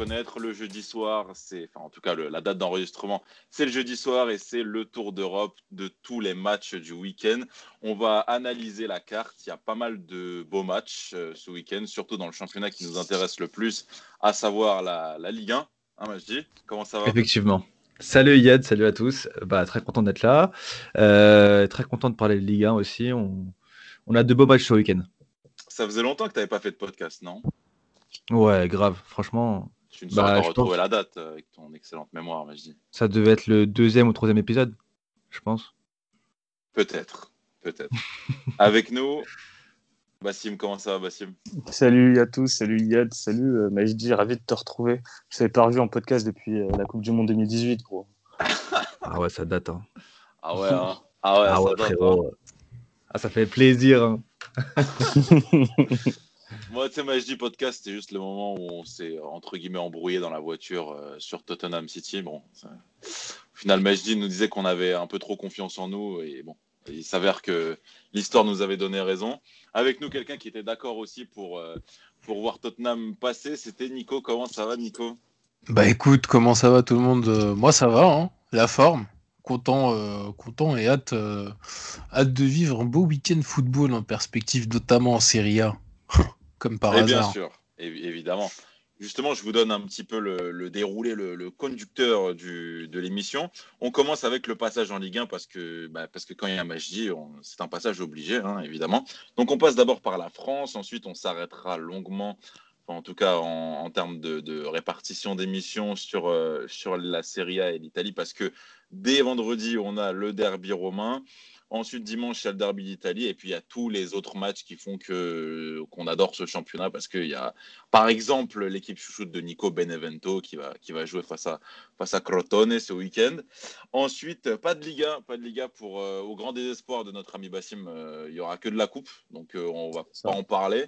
connaître, le jeudi soir, c'est, enfin en tout cas la date d'enregistrement, c'est le jeudi soir et c'est le Tour d'Europe de tous les matchs du week-end. On va analyser la carte, il y a pas mal de beaux matchs euh, ce week-end, surtout dans le championnat qui nous intéresse le plus, à savoir la, la Ligue 1. Hein, Majdi, comment ça va? Effectivement. Salut Yad, salut à tous. Bah, très content d'être là. Euh, très content de parler de Ligue 1 aussi. On, on a deux beaux matchs ce week-end. Ça faisait longtemps que tu n'avais pas fait de podcast, non? Ouais, grave. Franchement. Tu ne bah, pas retrouver la date euh, avec ton excellente mémoire, Majdi. Ça devait être le deuxième ou troisième épisode, je pense. Peut-être, peut-être. avec nous, Bassim, comment ça va, Bassim? Salut à tous, salut Yad, salut euh, Majdi, ravi de te retrouver. Je t'avais pas revu en podcast depuis euh, la Coupe du Monde 2018, gros. ah ouais, ça date. Hein. Ah ouais, hein. ah ouais, ah ça date. Hein. Ah, ça fait plaisir. Hein. Moi, tu sais, Majdi podcast, c'est juste le moment où on s'est entre guillemets embrouillé dans la voiture euh, sur Tottenham City. Bon, au final, Majdi nous disait qu'on avait un peu trop confiance en nous et bon, il s'avère que l'histoire nous avait donné raison. Avec nous, quelqu'un qui était d'accord aussi pour, euh, pour voir Tottenham passer, c'était Nico. Comment ça va, Nico? Bah écoute, comment ça va tout le monde? Euh, Moi, ça va, hein la forme. Content, content et hâte, hâte de vivre un beau week-end football en perspective, notamment en Serie A, comme par et hasard. Bien sûr, évidemment. Justement, je vous donne un petit peu le, déroulé, le, conducteur de l'émission. On commence avec le passage en Ligue 1 parce que, bah, parce que quand il y a un match c'est un passage obligé, hein, évidemment. Donc on passe d'abord par la France, ensuite on s'arrêtera longuement, en tout cas en, termes de, répartition d'émissions sur, euh, sur la Serie A et l'Italie, parce que dès vendredi, on a le derby romain. Ensuite, dimanche, il y a le derby d'Italie. Et puis, il y a tous les autres matchs qui font que, qu'on adore ce championnat. Parce qu'il y a, par exemple, l'équipe chouchoute de Nico Benevento qui va, qui va jouer face à, face à Crotone ce week-end. Ensuite, pas de Liga. Pas de Liga pour, euh, au grand désespoir de notre ami Bassim. Euh, il n'y aura que de la Coupe. Donc, euh, on ne va pas en parler.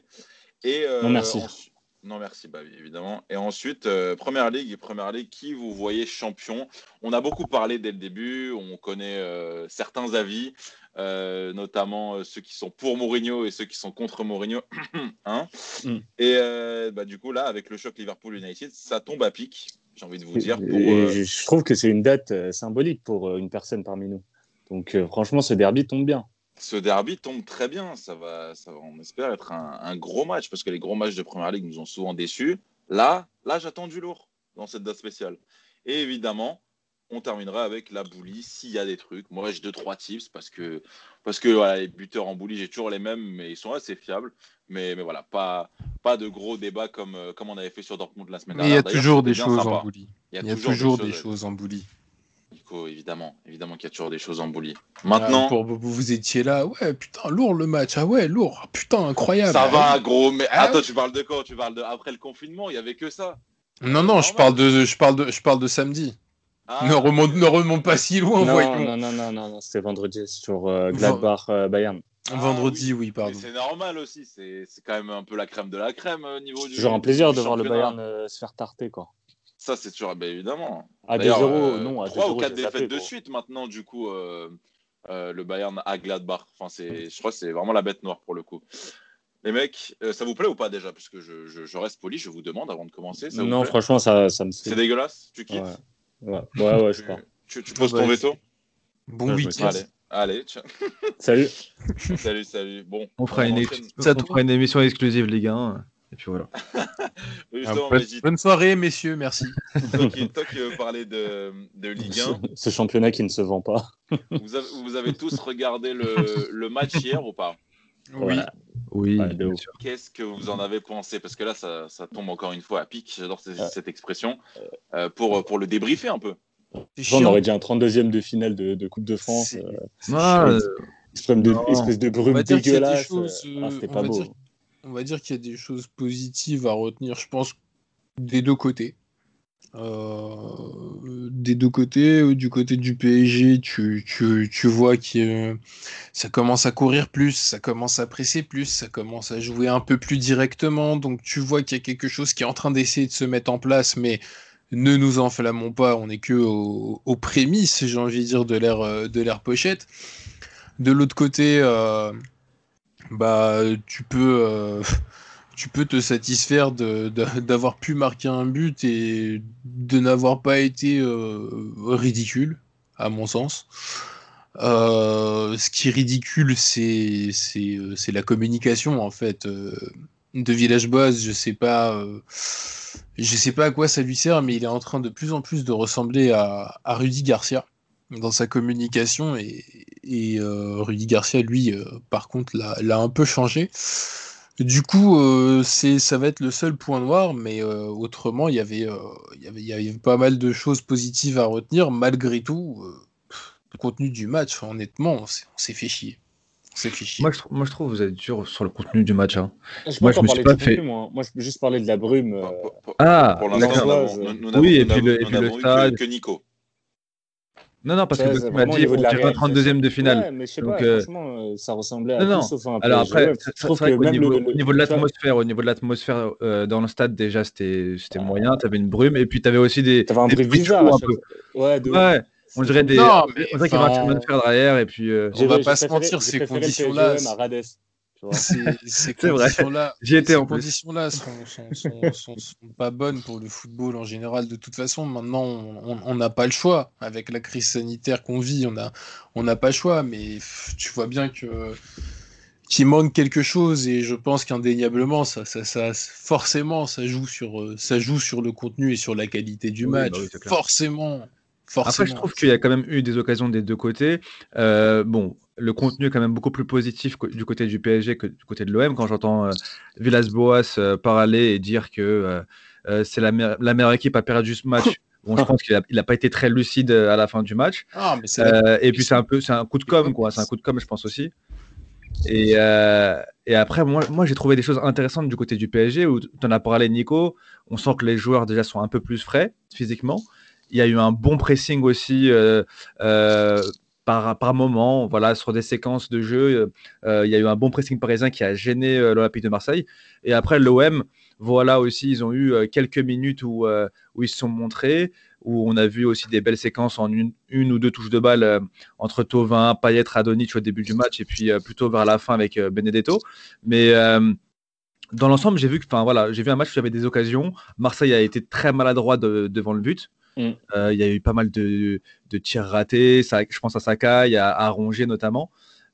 Et, non, merci. Non, merci, bah, évidemment. Et ensuite, euh, Première Ligue, Première Ligue, qui vous voyez champion? On a beaucoup parlé dès le début, on connaît euh, certains avis, euh, notamment ceux qui sont pour Mourinho et ceux qui sont contre Mourinho. hein? Mm. Et bah, du coup, là, avec le choc Liverpool-United, ça tombe à pic, j'ai envie de vous dire. je trouve que c'est une date symbolique pour une personne parmi nous. Donc, franchement, ce derby tombe bien ce derby tombe très bien. Ça va, ça va on espère être un, gros match parce que les gros matchs de Première Ligue nous ont souvent déçus. Là, là, j'attends du lourd dans cette date spéciale. Et évidemment, on terminera avec la boulie s'il y a des trucs. Moi, j'ai deux trois tips parce que parce que les buteurs en boulie, j'ai toujours les mêmes, mais ils sont assez fiables. Mais, mais voilà, pas pas de gros débats comme comme on avait fait sur Dortmund la semaine dernière. Il y a toujours des choses en boulie. Il y a, toujours, des choses en boulie évidemment, évidemment qu'il y a toujours des choses en boulie. Maintenant, pour, vous, vous étiez là, ouais, putain, lourd le match, ah ouais, lourd, ah, putain, incroyable. Ça va, gros, mais ah attends, tu parles de quoi? Tu parles de après le confinement, il y avait que ça. Non, non, je parle de, je parle de, je parle de samedi. Ah, ne, remonte, ne remonte pas si loin, non, voyons. Non, non, non, non, non c'était vendredi sur euh, Gladbach euh, Bayern. vendredi, oui, pardon. C'est normal aussi, c'est quand même un peu la crème de la crème au niveau du. Toujours un plaisir de voir le Bayern euh, se faire tarter, quoi. Ça, c'est sûr, ben, évidemment. À 2-0, euh, non. À 3 ou 4 défaites de suite maintenant, du coup, euh, euh, le Bayern à Gladbach. Enfin, je crois que c'est vraiment la bête noire pour le coup. Les mecs, ça vous plaît ou pas déjà? Parce que je, je, reste poli, je vous demande avant de commencer. non, franchement, ça, ça me C'est dégueulasse? Tu quittes? Ouais, ouais, ouais, je crois. Tu, tu poses ton veto? Bon week-end. Allez, salut. salut, salut. Bon, on fera, une, ça, on fera une émission exclusive, les gars. Et puis voilà. bonne, soirée, messieurs, merci. toi, qui, veux parler de, de Ligue 1. Ce, championnat qui ne se vend pas. vous, avez, vous, avez, tous regardé le, le, match hier ou pas? Oui. Oui. Qu'est-ce que vous en avez pensé? Parce que là, ça, ça, tombe encore une fois à pic. J'adore cette, expression. Euh, pour, pour le débriefer un peu. On aurait dit un 32e de finale de, de Coupe de France. Euh, euh, espèce, de, espèce de brume dégueulasse. Ah, c'était pas beau on va dire qu'il y a des choses positives à retenir, je pense, des deux côtés. Euh, des deux côtés, euh, du côté du PSG, tu, vois que ça commence à courir plus, ça commence à presser plus, ça commence à jouer un peu plus directement, donc tu vois qu'il y a quelque chose qui est en train d'essayer de se mettre en place, mais ne nous enflammons pas, on n'est que aux, prémices, j'ai envie de dire, de l'ère, pochette. De l'autre côté, euh, bah, tu peux, tu peux te satisfaire d'avoir pu marquer un but et de n'avoir pas été ridicule, à mon sens. ce qui est ridicule, c'est la communication en fait de Village Boss. Je sais pas, je sais pas à quoi ça lui sert, mais il est en train de plus en plus de ressembler à, à Rudy Garcia dans sa communication et, euh, Rudy Garcia, lui, euh, par contre, l'a un peu changé. Du coup, euh, c'est ça va être le seul point noir, mais autrement, il y, avait, il, y avait, pas mal de choses positives à retenir. Malgré tout, le contenu du match, honnêtement, on s'est fait chier. Moi je, moi, je trouve que vous êtes dur sur le contenu du match. Hein. moi, je me suis pas fait. moi. moi, je peux juste parler de la brume. ah, pour l'instant, oui, et puis le, et puis le stade. Que Nico. Non, non, parce que tu m'as dit on dirait 32e de finale. Ouais, mais je sais pas, euh, franchement, euh, ça ressemblait à non, tout sauf un Alors après, je trouve que au, niveau, au niveau de l'atmosphère, au niveau de l'atmosphère euh, dans le stade, déjà, c'était ah. moyen. Tu avais une brume et puis tu avais aussi des. Tu avais un bruit bizarre. Un peu. Ouais, de... ouais. On dirait des. Non, mais, on dirait qu'il y avait un chemin de fer derrière et puis. Euh... On va pas se mentir, ces conditions-là. Ces conditions-là en conditions-là sont, sont, sont, sont, pas bonnes pour le football en général. De toute façon, maintenant, on n'a pas le choix. Avec la crise sanitaire qu'on vit, on n'a on pas le choix. Mais tu vois bien que qu'il manque quelque chose et je pense qu'indéniablement ça, ça, ça, forcément ça joue sur ça joue sur le contenu et sur la qualité du match bah forcément après, je trouve qu'il y a quand même eu des occasions des deux côtés. Euh, bon, le contenu est quand même beaucoup plus positif du côté du PSG que du côté de l'OM. Quand j'entends euh, Villas-Boas euh, parler et dire que c'est la, la, meilleure équipe à perdu ce match. Bon, je pense qu'il n'a pas été très lucide à la fin du match. Ah, et puis c'est un peu, c'est un coup de com, quoi. C'est un coup de com, je pense aussi. Et, et après, moi, moi j'ai trouvé des choses intéressantes du côté du PSG où tu en as parlé, Nico. On sent que les joueurs déjà sont un peu plus frais physiquement. Il y a eu un bon pressing aussi euh, euh, par, par moment. Voilà, sur des séquences de jeu, euh, il y a eu un bon pressing parisien qui a gêné l'Olympique de Marseille. Et après, l'OM, voilà aussi, ils ont eu quelques minutes où, où ils se sont montrés où on a vu aussi des belles séquences en une, ou deux touches de balle entre Tovin, Payet, Radonic au début du match et puis plutôt vers la fin avec Benedetto. Mais dans l'ensemble, j'ai vu que, voilà, j'ai vu un match où avait des occasions. Marseille a été très maladroit devant le but. Mm. Euh, il y a eu pas mal de, tirs ratés. Ça, je pense à Sakai, à, à Rongier notamment.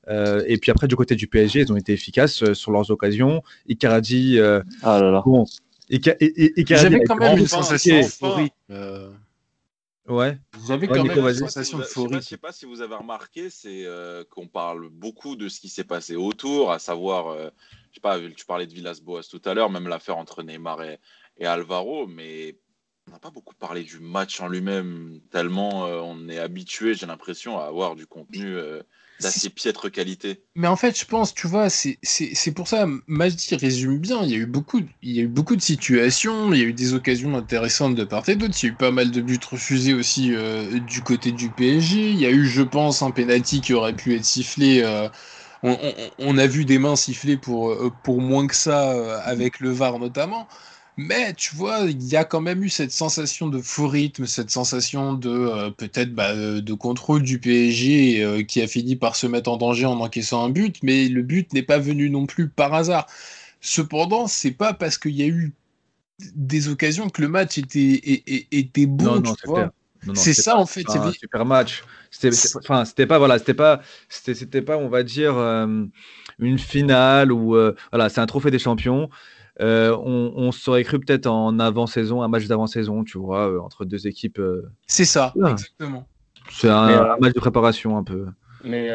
Euh, et puis après, du côté du PSG, ils ont été efficaces euh, sur leurs occasions. Icardi, ah là là. bon, J'avais quand même une sensation euphorique. Ouais. J'avais quand même une sensation euphorique. Je ne sais, pas si vous avez remarqué, c'est qu'on parle beaucoup de ce qui s'est passé autour, à savoir, je sais pas, tu parlais de Villas-Boas tout à l'heure, même l'affaire entre Neymar et, et Alvaro, mais on n'a pas beaucoup parlé du match en lui-même, tellement euh, on est habitué, j'ai l'impression, à avoir du contenu euh, d'assez piètre qualité. Mais en fait, je pense, tu vois, c'est pour ça, Majdi résume bien. Il y, a eu beaucoup, il y a eu beaucoup de situations, il y a eu des occasions intéressantes de part et d'autre. Il y a eu pas mal de buts refusés aussi euh, du côté du PSG. Il y a eu, je pense, un penalty qui aurait pu être sifflé. On, on, a vu des mains sifflées pour, pour moins que ça, avec le VAR notamment. Mais tu vois, il y a quand même eu cette sensation de faux rythme, cette sensation de euh, peut-être bah, euh, de contrôle du PSG euh, qui a fini par se mettre en danger en encaissant un but, mais le but n'est pas venu non plus par hasard. Cependant, c'est pas parce qu'il y a eu des occasions que le match était, était, bon. c'est ça en fait. Un super match. C'était, enfin, c'était pas voilà, c'était pas, c'était, pas, on va dire, une finale ou voilà, c'est un trophée des champions. Euh, on, on s'aurait cru peut-être en avant-saison, un match d'avant-saison, tu vois, euh, entre deux équipes. Euh. C'est ça, exactement. C'est un, match de préparation un peu. Mais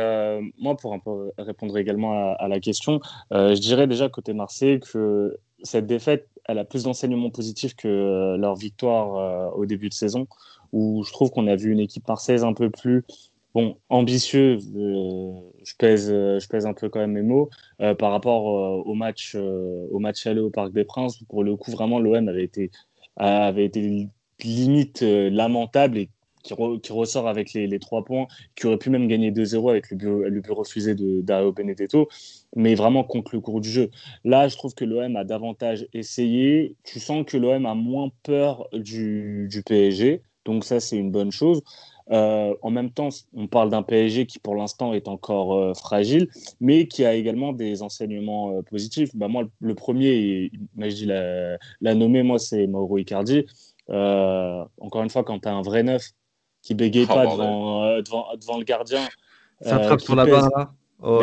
moi, pour un peu répondre également à, la question, je dirais déjà côté Marseille que cette défaite, elle a plus d'enseignements positifs que leur victoire au début de saison, où je trouve qu'on a vu une équipe marseillaise un peu plus bon, ambitieux, euh, je, pèse, euh, je pèse un peu quand même mes mots, euh, par rapport au, match, au match aller au Parc des Princes. Pour le coup, vraiment, l'OM avait été, avait été limite lamentable et qui, ressort avec les, trois points, qui aurait pu même gagner 2-0 avec le but, le but refusé de Dario Benedetto, mais vraiment contre le cours du jeu. Là, je trouve que l'OM a davantage essayé. Tu sens que l'OM a moins peur du PSG, donc ça, c'est une bonne chose. Euh, en même temps, on parle d'un PSG qui pour l'instant est encore euh, fragile, mais qui a également des enseignements positifs. Bah, moi, le premier, je dis l'a nommé, moi, c'est Mauro Icardi. encore une fois, quand tu as un vrai neuf qui bégaye oh, pas devant, devant, le gardien. Ça frappe sur la barre là? Oh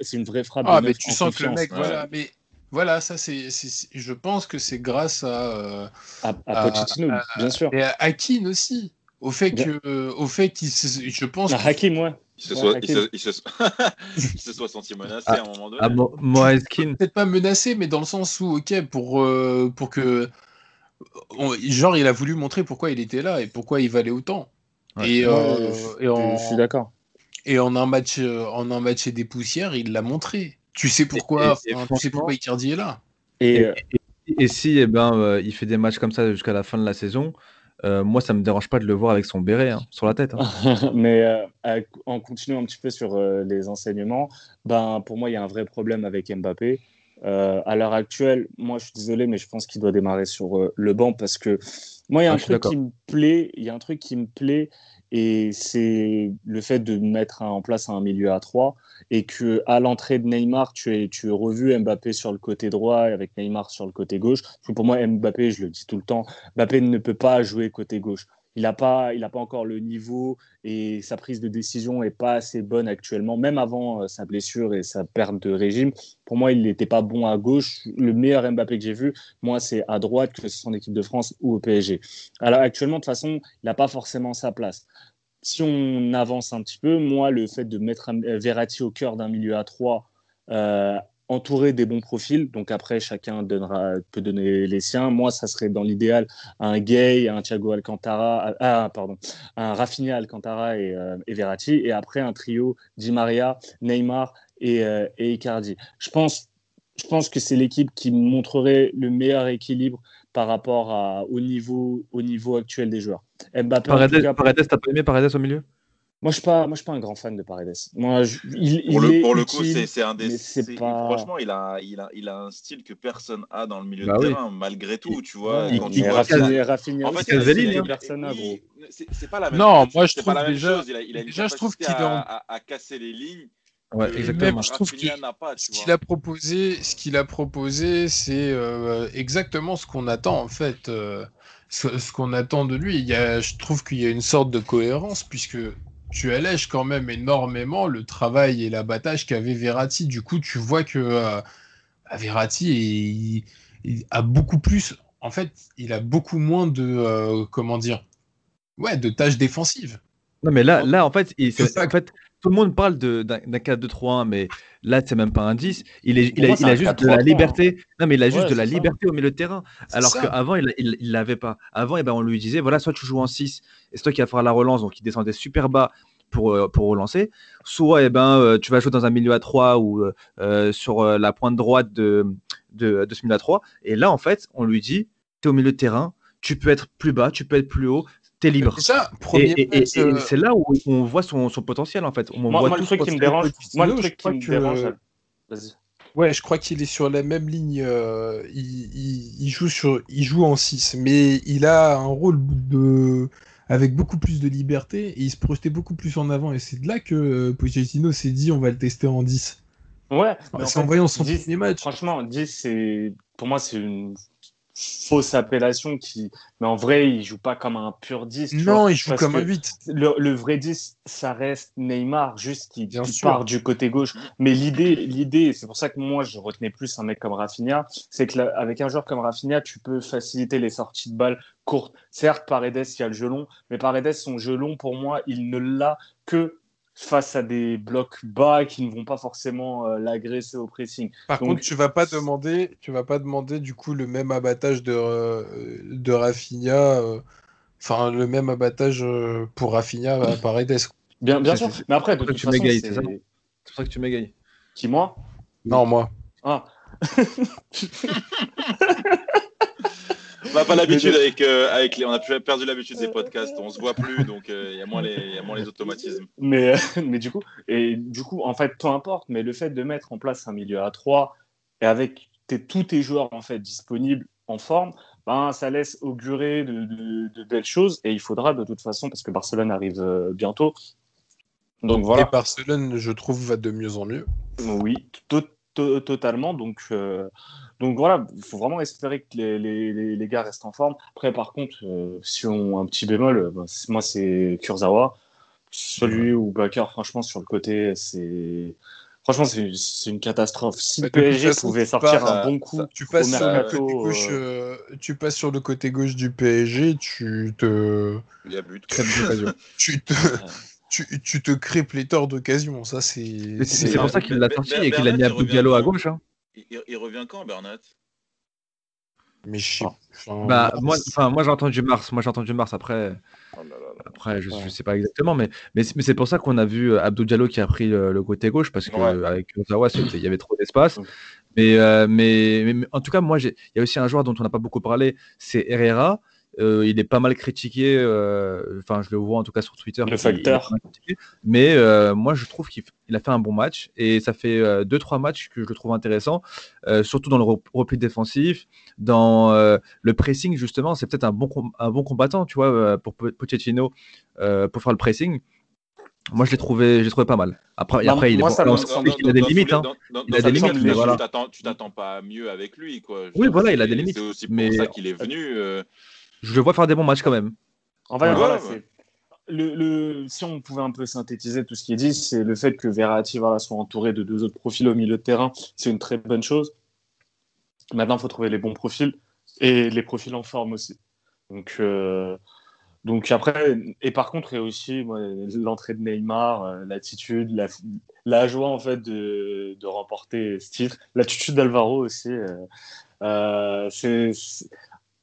c'est une vraie frappe. Ah, mais tu sens que le mec, voilà, mais voilà, ça c'est, je pense que c'est grâce à, à, Pochettino, bien sûr, et à Hakim aussi, au fait que, au fait qu'il, je pense. À Hakim, ouais. Il se, soit, il, se, soit senti menacé à, un moment donné. Ah, moi, Peut-être pas menacé, mais dans le sens où, ok, pour, euh, pour que. genre, il a voulu montrer pourquoi il était là et pourquoi il valait autant. Et, euh, et je suis d'accord. Et en un match, euh, en un match des poussières, il l'a montré. Tu sais pourquoi, tu sais pourquoi Icardi est là. Et, et, si eh ben, euh, il fait des matchs comme ça jusqu'à la fin de la saison, euh, moi, ça me dérange pas de le voir avec son béret hein, sur la tête. Hein. Mais en continuant un petit peu sur les enseignements, ben, pour moi, il y a un vrai problème avec Mbappé. à l'heure actuelle, moi, je suis désolé, mais je pense qu'il doit démarrer sur le banc parce que moi, il y a un truc qui me plaît. Il y a un truc qui me plaît et c'est le fait de mettre en place un milieu à 3 et que à l'entrée de Neymar, tu es, tu es revu Mbappé sur le côté droit avec Neymar sur le côté gauche. Pour moi, Mbappé, je le dis tout le temps, Mbappé ne peut pas jouer côté gauche il n'a pas, pas encore le niveau et sa prise de décision n'est pas assez bonne actuellement, même avant euh, sa blessure et sa perte de régime. Pour moi, il n'était pas bon à gauche. Le meilleur Mbappé que j'ai vu, moi, c'est à droite, que ce soit en équipe de France ou au PSG. Alors actuellement, de toute façon, il n'a pas forcément sa place. Si on avance un petit peu, moi, le fait de mettre Verratti au cœur d'un milieu à trois, euh, entouré des bons profils. Donc après, chacun donnera, peut donner les siens. Moi, ça serait dans l'idéal un Gay, un Thiago Alcantara, ah, pardon, un Rafinha Alcantara et, euh, et, Verratti. Et après, un trio Di Maria, Neymar et, euh, et Icardi. Je pense, je pense que c'est l'équipe qui montrerait le meilleur équilibre par rapport à, au, niveau, au niveau actuel des joueurs. Mbappé, Paredes, t'as pas aimé Paredes au milieu? Moi, je ne suis, pas un grand fan de Paredes. Moi, il, pour, le, pour le, coup, c'est un des. Pas... Franchement, il a, il, a, il a un style que personne a dans le milieu bah de terrain, malgré tout. Tu vois, quand tu vois. Rafinha, en fait, c'est personne a, gros. C'est pas la même non, chose. moi, je trouve pas la déjà, même chose. Il a, il a une déjà, je trouve qu'il à, à, à, casser les lignes. Ouais, exactement. Même, je trouve qu'il ce qu'il a proposé, ce qu'il a proposé, c'est euh, exactement ce qu'on attend en fait. Euh, ce, ce qu'on attend de lui. Il y a, je trouve qu'il y a une sorte de cohérence puisque tu allèges quand même énormément le travail et l'abattage qu'avait Verratti. Du coup, tu vois que euh, Verratti a beaucoup plus. En fait, il a beaucoup moins de euh, comment dire, ouais, de tâches défensives. Non, mais là, là, en fait, il, en fait, tout le monde parle d'un 4-2-3-1, mais là, c'est même pas un 10. Il, est, il, a, juste de la liberté. Non, mais il a juste de la liberté au milieu de terrain. Alors qu'avant, il ne l'avait pas. Avant, eh ben, on lui disait voilà, soit tu joues en 6, et c'est toi qui vas faire la relance, donc il descendait super bas pour, euh, pour relancer. Soit eh ben, euh, tu vas jouer dans un milieu à 3 ou euh, sur la pointe droite de, de, de ce milieu à 3. Et là, en fait, on lui dit tu es au milieu de terrain, tu peux être plus bas, tu peux être plus haut, t'es libre. Ça, et, c'est là où on voit son, son, potentiel en fait. On moi, le truc qui me dérange, moi, le truc qui me dérange, vas-y. Ouais, je crois qu'il est sur la même ligne. il, il, joue sur, il joue en 6, mais il a un rôle de, avec beaucoup plus de liberté et il se projetait beaucoup plus en avant. Et c'est de là que euh, Pochettino s'est dit on va le tester en 10. Ouais, c'est en, voyant son premier match. Franchement, 10, c'est pour moi, c'est une fausse appellation qui. Mais en vrai, il joue pas comme un pur 10. Non, il joue comme un 8. Le, vrai 10, ça reste Neymar, juste qui, part du côté gauche. Mais l'idée, l'idée, c'est pour ça que moi, je retenais plus un mec comme Rafinha, c'est qu'avec un joueur comme Rafinha, tu peux faciliter les sorties de balles courtes. Certes, Paredes, il y a le gelon, mais Paredes, son gelon, pour moi, il ne l'a que face à des blocs bas qui ne vont pas forcément euh, l'agresser au pressing. Par contre, tu vas pas demander, tu vas pas demander du coup le même abattage de euh, de Rafinha, euh, enfin le même abattage pour Rafinha à Paredes. Bien, bien sûr. Mais après, de toute façon, c'est pour ça que tu m'égayes. Qui moi? Non, moi. Ah. on n'a pas l'habitude avec, euh, avec les, on a perdu l'habitude des podcasts, on se voit plus, donc euh, il y, a moins les, automatismes. Mais, euh, mais du coup, et du coup, en fait, peu importe, mais le fait de mettre en place un milieu à 3 et avec tous tes joueurs en fait disponibles en forme, ben, ça laisse augurer de, belles choses et il faudra de toute façon, parce que Barcelone arrive bientôt. Donc voilà. Et Barcelone, je trouve, va de mieux en mieux. Oui, totalement. Donc, donc voilà, il faut vraiment espérer que les, les, les, gars restent en forme. Après, par contre, euh, si on un petit bémol, euh, bah, moi c'est Kurzawa. Celui ou Bakker, franchement, sur le côté, c'est. Franchement, c'est une catastrophe. Si le PSG pouvait sortir un bon coup, tu, passes sur le côté gauche, euh, tu passes sur le côté gauche du PSG, tu te. Il y a but. tu te. Tu, tu, te crées pléthore d'occasions, ça c'est. C'est pour ça qu'il l'a sorti et qu'il a mis Abdou Diallo à gauche. Hein. Il, revient quand, Bernat? Mais je Bah, moi, moi j'ai entendu mars. Moi, j'ai entendu mars. Après, oh après je, ne sais pas exactement. Mais, mais, c'est pour ça qu'on a vu euh, Abdou Diallo qui a pris le, côté gauche parce qu'avec Ottawa, il y avait trop d'espace. Euh, mais, mais, en tout cas, moi, il y a aussi un joueur dont on n'a pas beaucoup parlé, c'est Herrera. Euh, il est pas mal critiqué. Euh, enfin, je le vois en tout cas sur Twitter. Le facteur. Mais euh, moi, je trouve qu'il a fait un bon match et ça fait deux trois matchs que je le trouve intéressant, surtout dans le repli défensif, dans le pressing justement. C'est peut-être un bon un bon combattant, tu vois, pour Pochettino pour faire le pressing. Moi, je l'ai trouvé, j'ai trouvé pas mal. Après, après il, a des limites. Hein. il a des limites, mais voilà. Tu t'attends pas mieux avec lui, quoi. oui, voilà, il a des limites. C'est aussi pour ça qu'il est venu je le vois faire des bons matchs quand même. En fait, voilà, le, si on pouvait un peu synthétiser tout ce qui est dit, c'est le fait que Verratti soit entouré de deux autres profils au milieu de terrain, c'est une très bonne chose. Maintenant, il faut trouver les bons profils et les profils en forme aussi. Donc, euh, donc après, et par contre, il y a aussi l'entrée de Neymar, euh, l'attitude, la, joie en fait de, remporter ce titre, l'attitude d'Alvaro aussi. Euh, c'est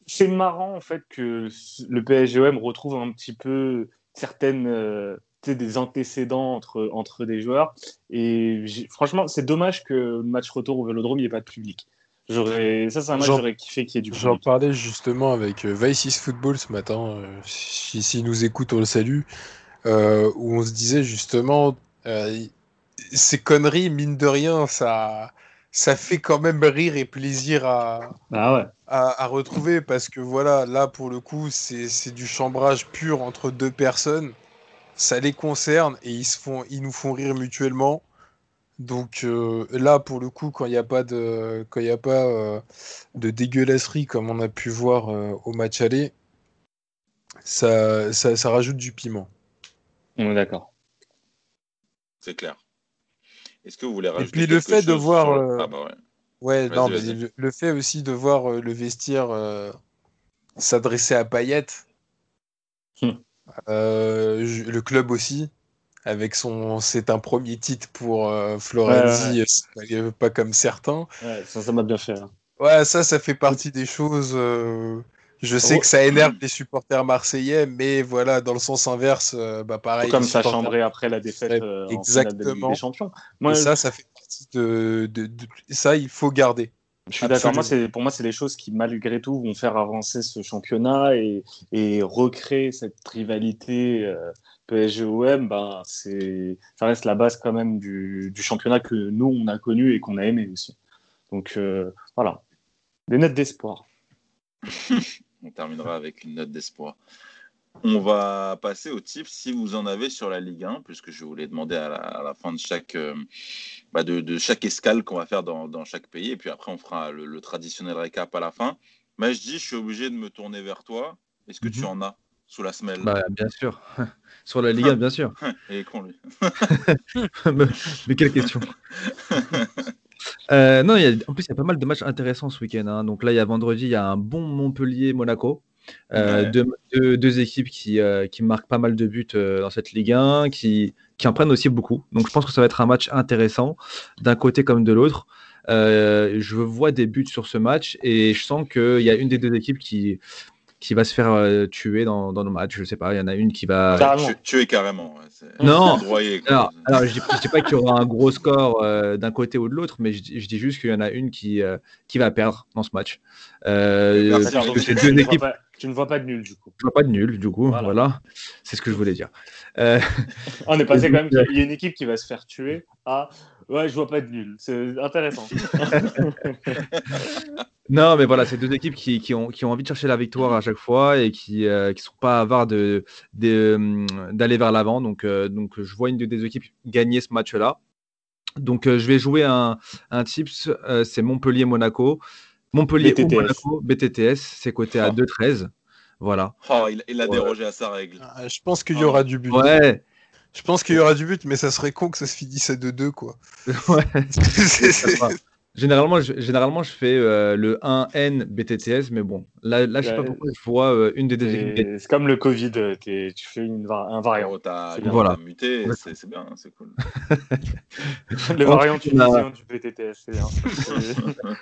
c'est marrant en fait que le PSGOM retrouve un petit peu certaines euh, des antécédents entre, entre des joueurs. Et franchement, c'est dommage que le match retour au Vélodrome, il n'y ait pas de public. J'aurais, ça, c'est un match j'aurais kiffé qu'il y ait du public. J'en parlais justement avec euh, Vice Football ce matin. Euh, S'il si, nous écoute, on le salue. où on se disait justement, ces conneries, mine de rien, ça ça fait quand même rire et plaisir à, bah à, retrouver parce que voilà, là pour le coup, c'est du chambrage pur entre deux personnes. Ça les concerne et ils, se font, ils nous font rire mutuellement. Donc euh, là, pour le coup, quand il n'y a pas de, quand il a pas euh, de dégueulasserie comme on a pu voir euh, au match aller, ça, ça, ça rajoute du piment. On est d'accord. C'est clair. Est-ce que vous voulez rajouter Et puis le fait de voir. Euh, ah bah ouais. non, mais le, fait aussi de voir euh, le vestiaire euh, s'adresser à Payet, hmm. le club aussi, avec son. C'est un premier titre pour Florenzi, pas comme certains. Ouais, ça, ça m'a bien fait. Hein. Ouais, ça, ça fait partie des choses. Je sais que ça énerve les supporters marseillais, mais voilà, dans le sens inverse, euh, bah pareil. Comme ça chambrait après la défaite euh, Exactement. des champions. Moi, ça, ça fait partie de, Ça, il faut garder. Je suis d'accord. pour moi, c'est les choses qui, malgré tout, vont faire avancer ce championnat et, et recréer cette rivalité euh, PSG-OM. Ben, ça reste la base quand même du, du, championnat que nous, on a connu et qu'on a aimé aussi. Donc, voilà. Des notes d'espoir. On terminera avec une note d'espoir. On va passer au tips si vous en avez sur la Ligue 1, puisque je voulais demander à la, fin de chaque, euh, bah, de, chaque escale qu'on va faire dans, chaque pays. Et puis après, on fera le, traditionnel récap à la fin. Mais je dis, je suis obligé de me tourner vers toi. Est-ce que tu mhm. en as sous la semelle? Bah, Bien sûr. sur la Ligue 1, bien sûr. Il est con, lui. mais quelle question Euh, non, en plus, il y a pas mal de matchs intéressants ce week-end. Hein. Donc là, il y a vendredi, il y a un bon Montpellier-Monaco. Euh, deux, équipes qui, euh, qui marquent pas mal de buts dans cette Ligue 1, qui, qui en prennent aussi beaucoup. Donc je pense que ça va être un match intéressant d'un côté comme de l'autre. je vois des buts sur ce match et je sens qu'il y a une des deux équipes qui, qui va se faire euh, tuer dans, dans, nos matchs. Je sais pas, il y en a une qui va. Tuer carrément. non, alors, alors, je ne dis, pas qu'il y aura un gros score euh, d'un côté ou de l'autre, mais je, dis juste qu'il y en a une qui, euh, qui va perdre dans ce match. deux équipes. tu ne vois pas de nul du coup. Je vois pas de nul du coup, voilà. C'est ce que je voulais dire. On est passé quand même. Il y a une équipe qui va se faire tuer à. Ouais, je vois pas de nul. C'est intéressant. Non, mais voilà, c'est deux équipes qui, qui ont, qui ont envie de chercher la victoire à chaque fois et qui ne sont pas avares de, de, d'aller vers l'avant. Donc, donc, je vois une des deux équipes gagner ce match-là. Donc, je vais jouer un, un tips, c'est Montpellier-Monaco. Montpellier BTTS. ou Monaco, BTTS, c'est coté à Ah. 2-13. Voilà. Oh, il, il a Ouais. dérogé à sa règle. Ah, Je pense qu'il y Ah. aura du but. Ouais, Je pense qu'il y aura du but, mais ça serait con que ça se finisse à 2-2, quoi. ouais. Généralement, je, généralement, je fais euh, le 1N BTTS, mais bon, là, là je sais pas pourquoi je vois euh, une des deux. C'est comme le Covid, euh, tu fais une un variant. Oh, t'as Voilà. muté, c'est bien, c'est cool. Le variant tunisien du PTTS, c'est bien.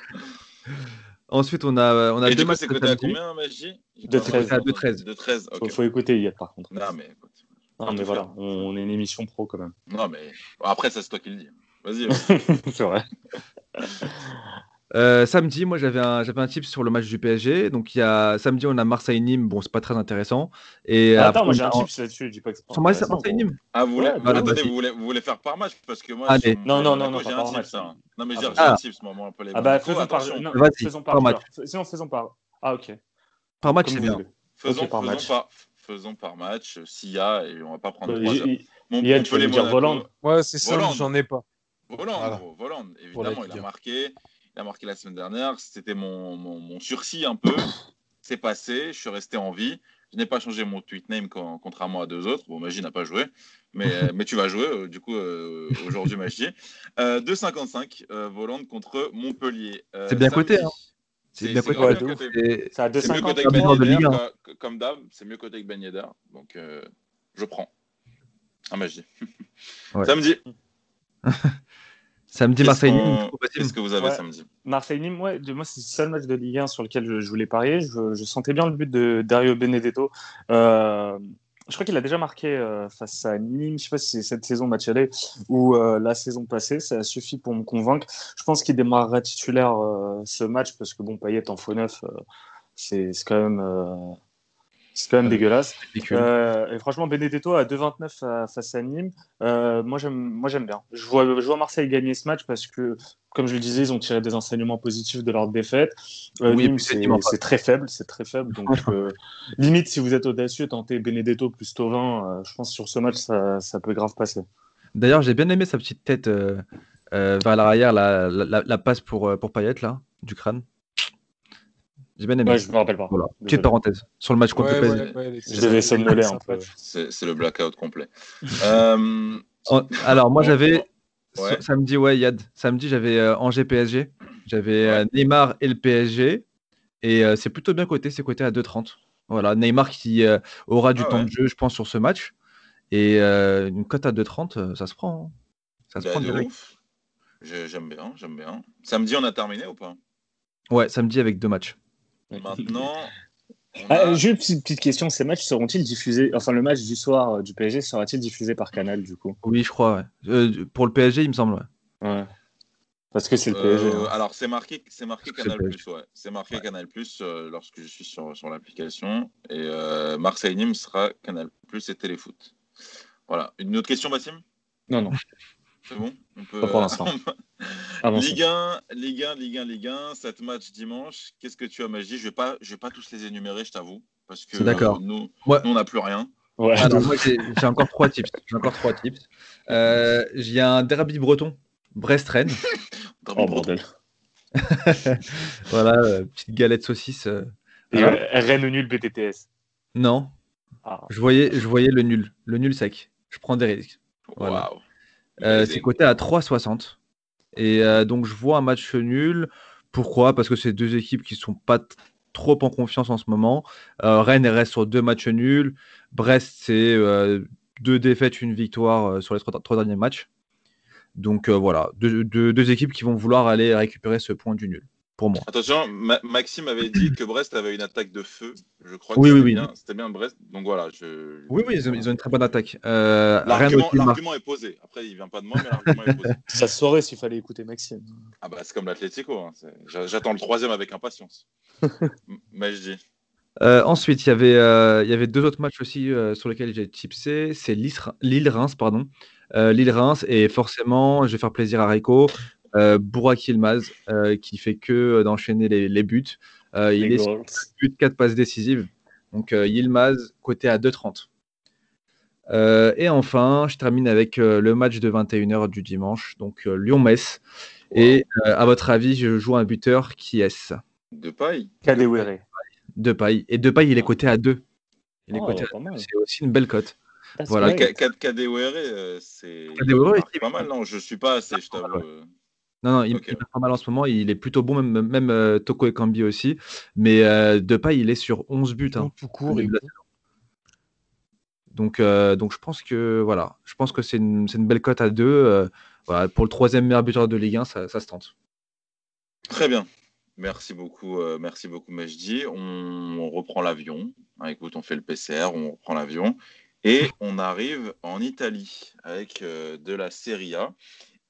Ensuite, on a, on a Et deux matchs c'est ce coté à combien, Magie? De 13. À 2-13. De 13, faut, ok. faut écouter Yad par contre. Non, mais écoute. Non, mais voilà, on, on est une émission pro quand même. Non, mais après, ça, c'est toi qui le dis. Vas-y. vas-y. c'est vrai. Euh, samedi, moi j'avais un, j'avais un tip sur le match du PSG. Donc il y a samedi, on a Marseille-Nîmes. Bon, c'est pas très intéressant. Et Ah, après, Attends, moi j'ai a- un tips là-dessus, je dis pas que c'est pas intéressant, Marseille-Nîmes. Ah, vous voulez, Ouais, vous, bah, attendez, vas-y. vous, voulez, vous voulez faire par match? Parce que moi, Allez. Non, non, non, non, j'ai un match. hein. Non, mais Ah, j'ai bah. un Ah. moi, moi, pour les Ah bah faisons par, non, Vas-y, faisons par par match. joueur. Sinon faisons par. Ah ok. Par match, c'est bien. Faisons, par faisons match. par, faisons par match, s'il y a, et on va pas prendre Euh, trois y- Yann, tu veux dire. Voland Ouais, c'est ça, j'en ai pas. Voland, Voilà. gros, Voland. Pour la Évidemment, il a marqué. Il a marqué la semaine dernière. C'était mon, mon, mon sursis un peu. C'est passé. Je suis resté en vie. Je n'ai pas changé mon tweet name quand- contrairement à deux autres. Bon, Magie n'a pas joué. Mais, euh, mais tu vas jouer, euh, du coup, euh, aujourd'hui, Magie. Euh, 2,55 euh, Voland contre Montpellier. Euh, C'est bien samedi. coté, hein. C'est bien coté. grave Ouais, bien de ouf. coté. Et- C'est à C'est mieux 2,50. côté comme Ben un. co- comme d'hab, c'est mieux côté que Ben Yedder. Donc, euh, je prends. Ah, magie. Ouais. Samedi. Samedi, Marseille-Nîmes. Qu'est-ce que vous avez Ouais. samedi Marseille-Nîmes, ouais, de- moi, c'est le seul match de Ligue 1 sur lequel je, je voulais parier. Je, je sentais bien le but de Dario Benedetto. Euh, je crois qu'il a déjà marqué euh, face à Nîmes. Je sais pas si c'est cette saison match aller ou euh, la saison passée. Ça suffit pour me convaincre. Je pense qu'il démarrera titulaire euh, ce match parce que bon, Payet en faux neuf, c'est c'est quand même, euh, c'est quand même Ouais. dégueulasse. Euh, et franchement, Benedetto à 2,29 à- face à Nîmes, euh, moi j'aime bien. Je vois, je vois Marseille gagner ce match parce que, comme je le disais, ils ont tiré des enseignements positifs de leur défaite. Euh, Oui, Nîmes, c'est très faible, c'est très faible. Donc, euh, limite, si vous êtes audacieux, tentez Benedetto plus Tovin. euh, je pense que sur ce match, ça, ça peut grave passer. D'ailleurs, j'ai bien aimé sa petite tête euh, euh, vers l'arrière, la, la, la- la passe pour, euh, pour Payet, là, du crâne. J'ai bien aimé. Ouais, je me rappelle pas. Voilà, petite parenthèse. Sur le match contre Ouais, le ouais, PSG. ouais, les- Je devais somnoler un peu. C'est c'est le blackout complet. Euh, En- Alors, moi, j'avais. Samedi, ouais, Yad. Samedi, j'avais euh, Angers PSG. J'avais euh, Neymar et le PSG. Et euh, c'est plutôt bien coté. C'est coté à 2,30. Voilà, Neymar qui euh, aura du Ah temps ouais. de jeu, je pense, sur ce match. Et euh, une cote à 2,30, euh, ça se prend. hein. Ça se bah, prend de direct. ouf. Je- J'aime bien, j'aime bien. Samedi, on a terminé ou pas? Ouais, samedi avec deux matchs. Maintenant, Ah, a- juste une petite, petite question, ces matchs seront-ils diffusés, enfin le match du soir euh, du PSG sera-t-il diffusé par Canal du coup? Oui, je crois. ouais. Euh, pour le PSG, il me semble. ouais. Ouais. Parce que c'est le Euh, PSG. hein. Alors, c'est marqué, c'est marqué Canal le Plus, ouais. C'est marqué Canal Plus euh, lorsque je suis sur, sur l'application. Et euh, Marseille-Nîmes sera Canal Plus et Téléfoot. Voilà. Une autre question, Bassim Non, non, C'est bon? On peut, Pas pour l'instant. Ligue 1, Ligue 1, Ligue 1, Ligue 1, 7 matchs dimanche. Qu'est-ce que tu as, Magie Je ne vais, pas- je vais pas tous les énumérer, je t'avoue. Parce que euh, nous, Ouais. nous, on n'a plus rien. Ouais. Moi, j'ai encore trois tips. J'ai encore trois tips. Euh, J'ai un derby breton, Brest-Rennes. Oh bordel. voilà, euh, petite galette saucisse. euh. Et euh, Rennes nul BTTS. non, Ah. je voyais, je voyais le nul, le nul sec. Je prends des risques. Voilà. Euh, Amazing. c'est coté à 3,60. Et euh, donc, je vois un match nul. Pourquoi? Parce que c'est deux équipes qui sont pas trop en confiance en ce moment. Euh, Rennes reste sur deux matchs nuls. Brest, c'est euh, deux défaites, une victoire sur les trois, derniers matchs. Donc voilà, deux équipes qui vont vouloir aller récupérer ce point du nul, pour moi. Attention, Ma- Maxime avait dit que Brest avait une attaque de feu. Je crois Oui, que oui, c'était oui. bien- c'était bien Brest. Donc voilà. Je... Oui, oui, ils ont, ils ont une très bonne attaque. Euh, L'argument est posé. Après, il vient pas de moi, mais l'argument est posé. Ça se saurait s'il fallait écouter Maxime. Ah bah c'est comme l'Atlético. hein. J'attends le troisième avec impatience. Mais je dis. Euh, ensuite, il y avait, euh, il y avait deux autres matchs aussi euh, sur lesquels j'ai tipsé. C'est Lille- Lille-Reims, pardon. Euh, Lille-Reims, et forcément, je vais faire plaisir à Rico. Euh, Burak Yilmaz, euh, qui fait que d'enchaîner les, buts. il est sur but 4 passes décisives. Donc Yilmaz, côté à 2,30. et enfin, je termine avec le match de 21h du dimanche, donc Lyon-Metz. Et à votre avis, je joue un buteur qui est-ce? De paille. Kadewere. De paille. Et de paille, il est coté à 2. Il est oh, coté C'est aussi une belle cote. Voilà. Kadewere, c'est pas mal, non Je suis pas assez, je t'avoue. Non, non, il, est pas mal en ce moment. Il est plutôt bon, même, même euh, Toko Ekambi aussi. Mais euh, Depay, il est sur 11 buts. Hein, tout court. donc, euh, donc, je pense que voilà, je pense que c'est une, une, belle cote à 2. Euh, voilà, pour le troisième meilleur buteur de Ligue 1, ça, ça se tente. Très bien. Merci beaucoup, merci beaucoup Majdi. On, reprend l'avion. Hein, écoute, on fait le PCR, on reprend l'avion. Et on arrive en Italie avec de la Serie A.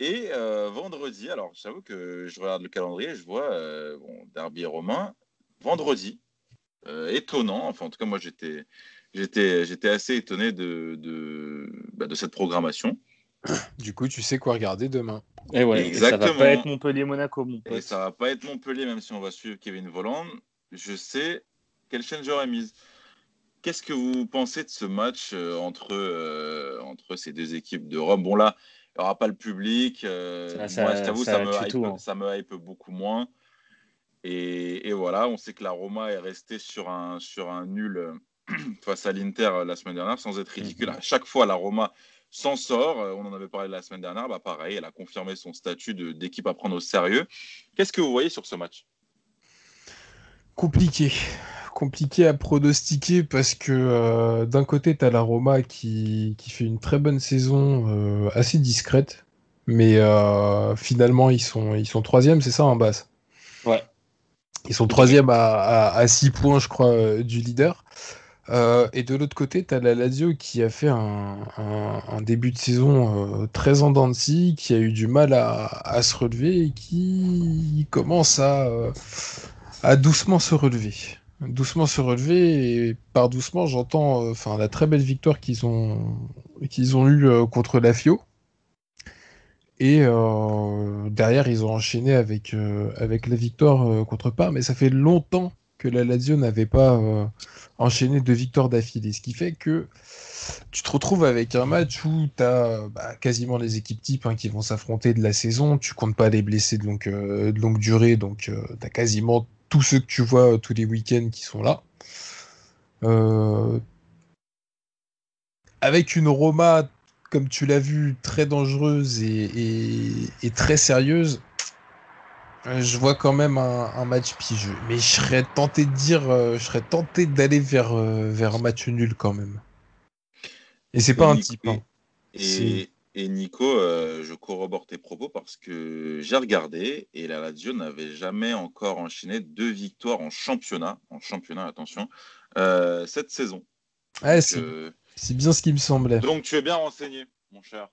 Et euh, vendredi, alors j'avoue que je regarde le calendrier, je vois euh, bon, Derby romain, vendredi, euh, étonnant, enfin en tout cas moi j'étais, j'étais, j'étais assez étonné de, de, bah, de, cette programmation. Du coup, tu sais quoi regarder demain. Et ouais, Exactement. ça va pas être Montpellier-Monaco, mon pote. Et ça va pas être Montpellier, même si on va suivre Kevin Voland. Je sais quelle chaîne j'aurais mise. Qu'est-ce que vous pensez de ce match entre, entre ces deux équipes de Rome? Bon là, n'y aura pas le public. Euh, moi, je t'avoue, ça, me hype, hein. ça me hype beaucoup moins. Et, voilà, on sait que la Roma est restée sur un, sur un nul euh, face à l'Inter euh, la semaine dernière, sans être ridicule. Mhm. À chaque fois, la Roma s'en sort. On en avait parlé la semaine dernière. Bah, pareil, elle a confirmé son statut d'équipe à prendre au sérieux. Qu'est-ce que vous voyez sur ce match? Compliqué compliqué à pronostiquer parce que euh, d'un côté, tu as la Roma qui, qui, fait une très bonne saison euh, assez discrète, mais euh, finalement, ils sont, ils sont troisième, c'est ça en basse Ouais. Ils sont troisième à, à, 6 points, je crois, du leader. et de l'autre côté, tu as la Lazio qui a fait un, un, début de saison très en dents de scie, qui a eu du mal à, à se relever et qui commence à, à doucement se relever doucement se relever et par doucement j'entends euh, enfin la très belle victoire qu'ils ont qu'ils ont eu euh, contre la FIO et euh, derrière ils ont enchaîné avec avec la victoire contre Parme. Mais ça fait longtemps que la Lazio n'avait pas enchaîné deux victoires d'affilée. Ce qui fait que tu te retrouves avec un match où tu as bah, quasiment les équipes types hein, qui vont s'affronter de la saison. Tu comptes pas les blessés de longue, de longue durée. Donc tu as quasiment tous ceux que tu vois euh, tous les week-ends qui sont là. Euh, avec une Roma, comme tu l'as vu, très dangereuse et, très sérieuse, euh, je vois quand même un, match pigeux. Mais je serais tenté de dire, je serais tenté d'aller vers, vers un match nul quand même. Et c'est pas un type. Hein. Et Nico, euh, je corrobore tes propos parce que j'ai regardé et la Lazio n'avait jamais encore enchaîné deux victoires en championnat, en championnat, attention, euh, cette saison. Euh, c'est bien ce qui me semblait. Donc tu es bien renseigné, mon cher.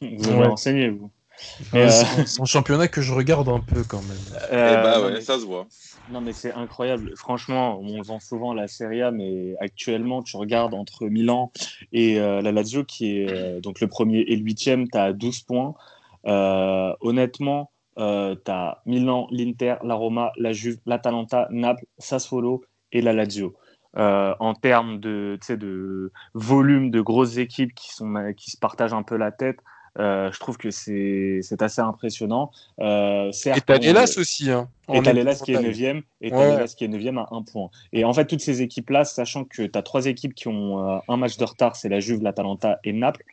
Vous êtes renseigné, vous. c'est un championnat que je regarde un peu quand même. Eh bah ouais, ça se voit. Non, mais c'est incroyable. Franchement, on vend souvent la Serie A, mais actuellement, tu regardes entre Milan et euh, la Lazio, qui est euh, donc le premier et le huitième, tu as 12 points. Euh, honnêtement, tu as Milan, l'Inter, la Roma, la Juve, l'Atalanta, Naples, Sassuolo et la Lazio. en termes de, de volume de grosses équipes qui, sont, qui se partagent un peu la tête, euh, je trouve que c'est assez impressionnant. Euh, et Talélas aussi. Hein, et Talélas qui est 9 et Talélas qui est 9 à un point. Et en fait, toutes ces équipes-là, sachant que tu as trois équipes qui ont euh, un match de retard, c'est la Juve, l'Atalanta et Naples.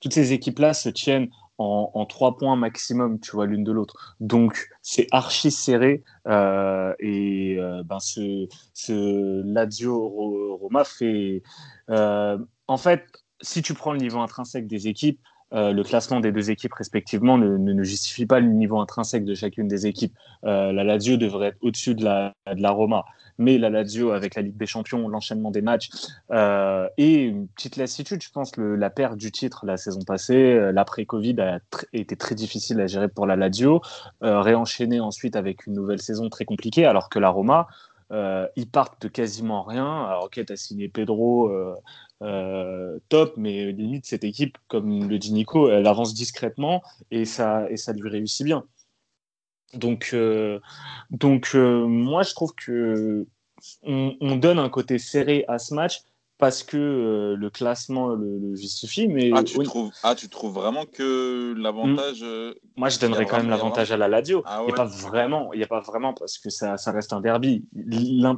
Toutes ces équipes-là se tiennent en, trois points maximum, tu vois, l'une de l'autre. Donc, c'est archi serré. Euh, et ben, ce, ce Lazio Roma fait. en fait, si tu prends le niveau intrinsèque des équipes, euh, le classement des deux équipes respectivement ne, justifie pas le niveau intrinsèque de chacune des équipes. Euh, la Lazio devrait être au-dessus de la, de la Roma, mais la Lazio avec la Ligue des Champions, l'enchaînement des matchs euh, et une petite lassitude, je pense, la perte du titre la saison passée, l'après-Covid a été très difficile à gérer pour la Lazio, réenchaîner ensuite avec une nouvelle saison très compliquée, alors que la Roma, ils partent de quasiment rien. Alors, ok, tu as signé Pedro, top, mais limite, cette équipe, comme le dit Nico, elle avance discrètement et ça, et ça lui réussit bien. Donc, donc moi, je trouve que on, donne un côté serré à ce match parce que euh, le classement le, justifie. Mais ah, tu, trouves, ah, tu trouves vraiment que l'avantage. Hmm. Euh, Moi, je donnerais quand même l'avantage à la Ladio. Ah il n'y a pas vraiment, il y a pas vraiment parce que ça, ça reste un derby.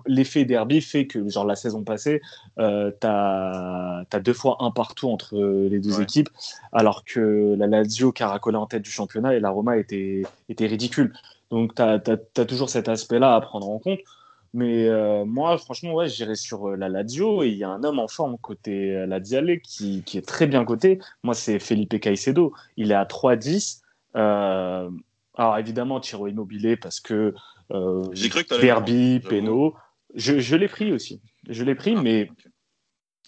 L'effet derby fait que, genre, la saison passée, euh, tu as, deux fois un partout entre les deux équipes, alors que la Lazio caracolait en tête du championnat et la Roma était, était ridicule. Donc, tu as, as, toujours cet aspect-là à prendre en compte. Mais euh, moi, franchement, ouais, j'irai sur euh, la Lazio et il y a un homme en forme côté euh, Laziale qui, qui est très bien coté. Moi, c'est Felipe Caicedo. Il est à 3-10. alors, évidemment, Tiro Immobilier parce que J'ai cru que Derby, Peno. Je, je l'ai pris aussi. Je l'ai pris, ah, mais,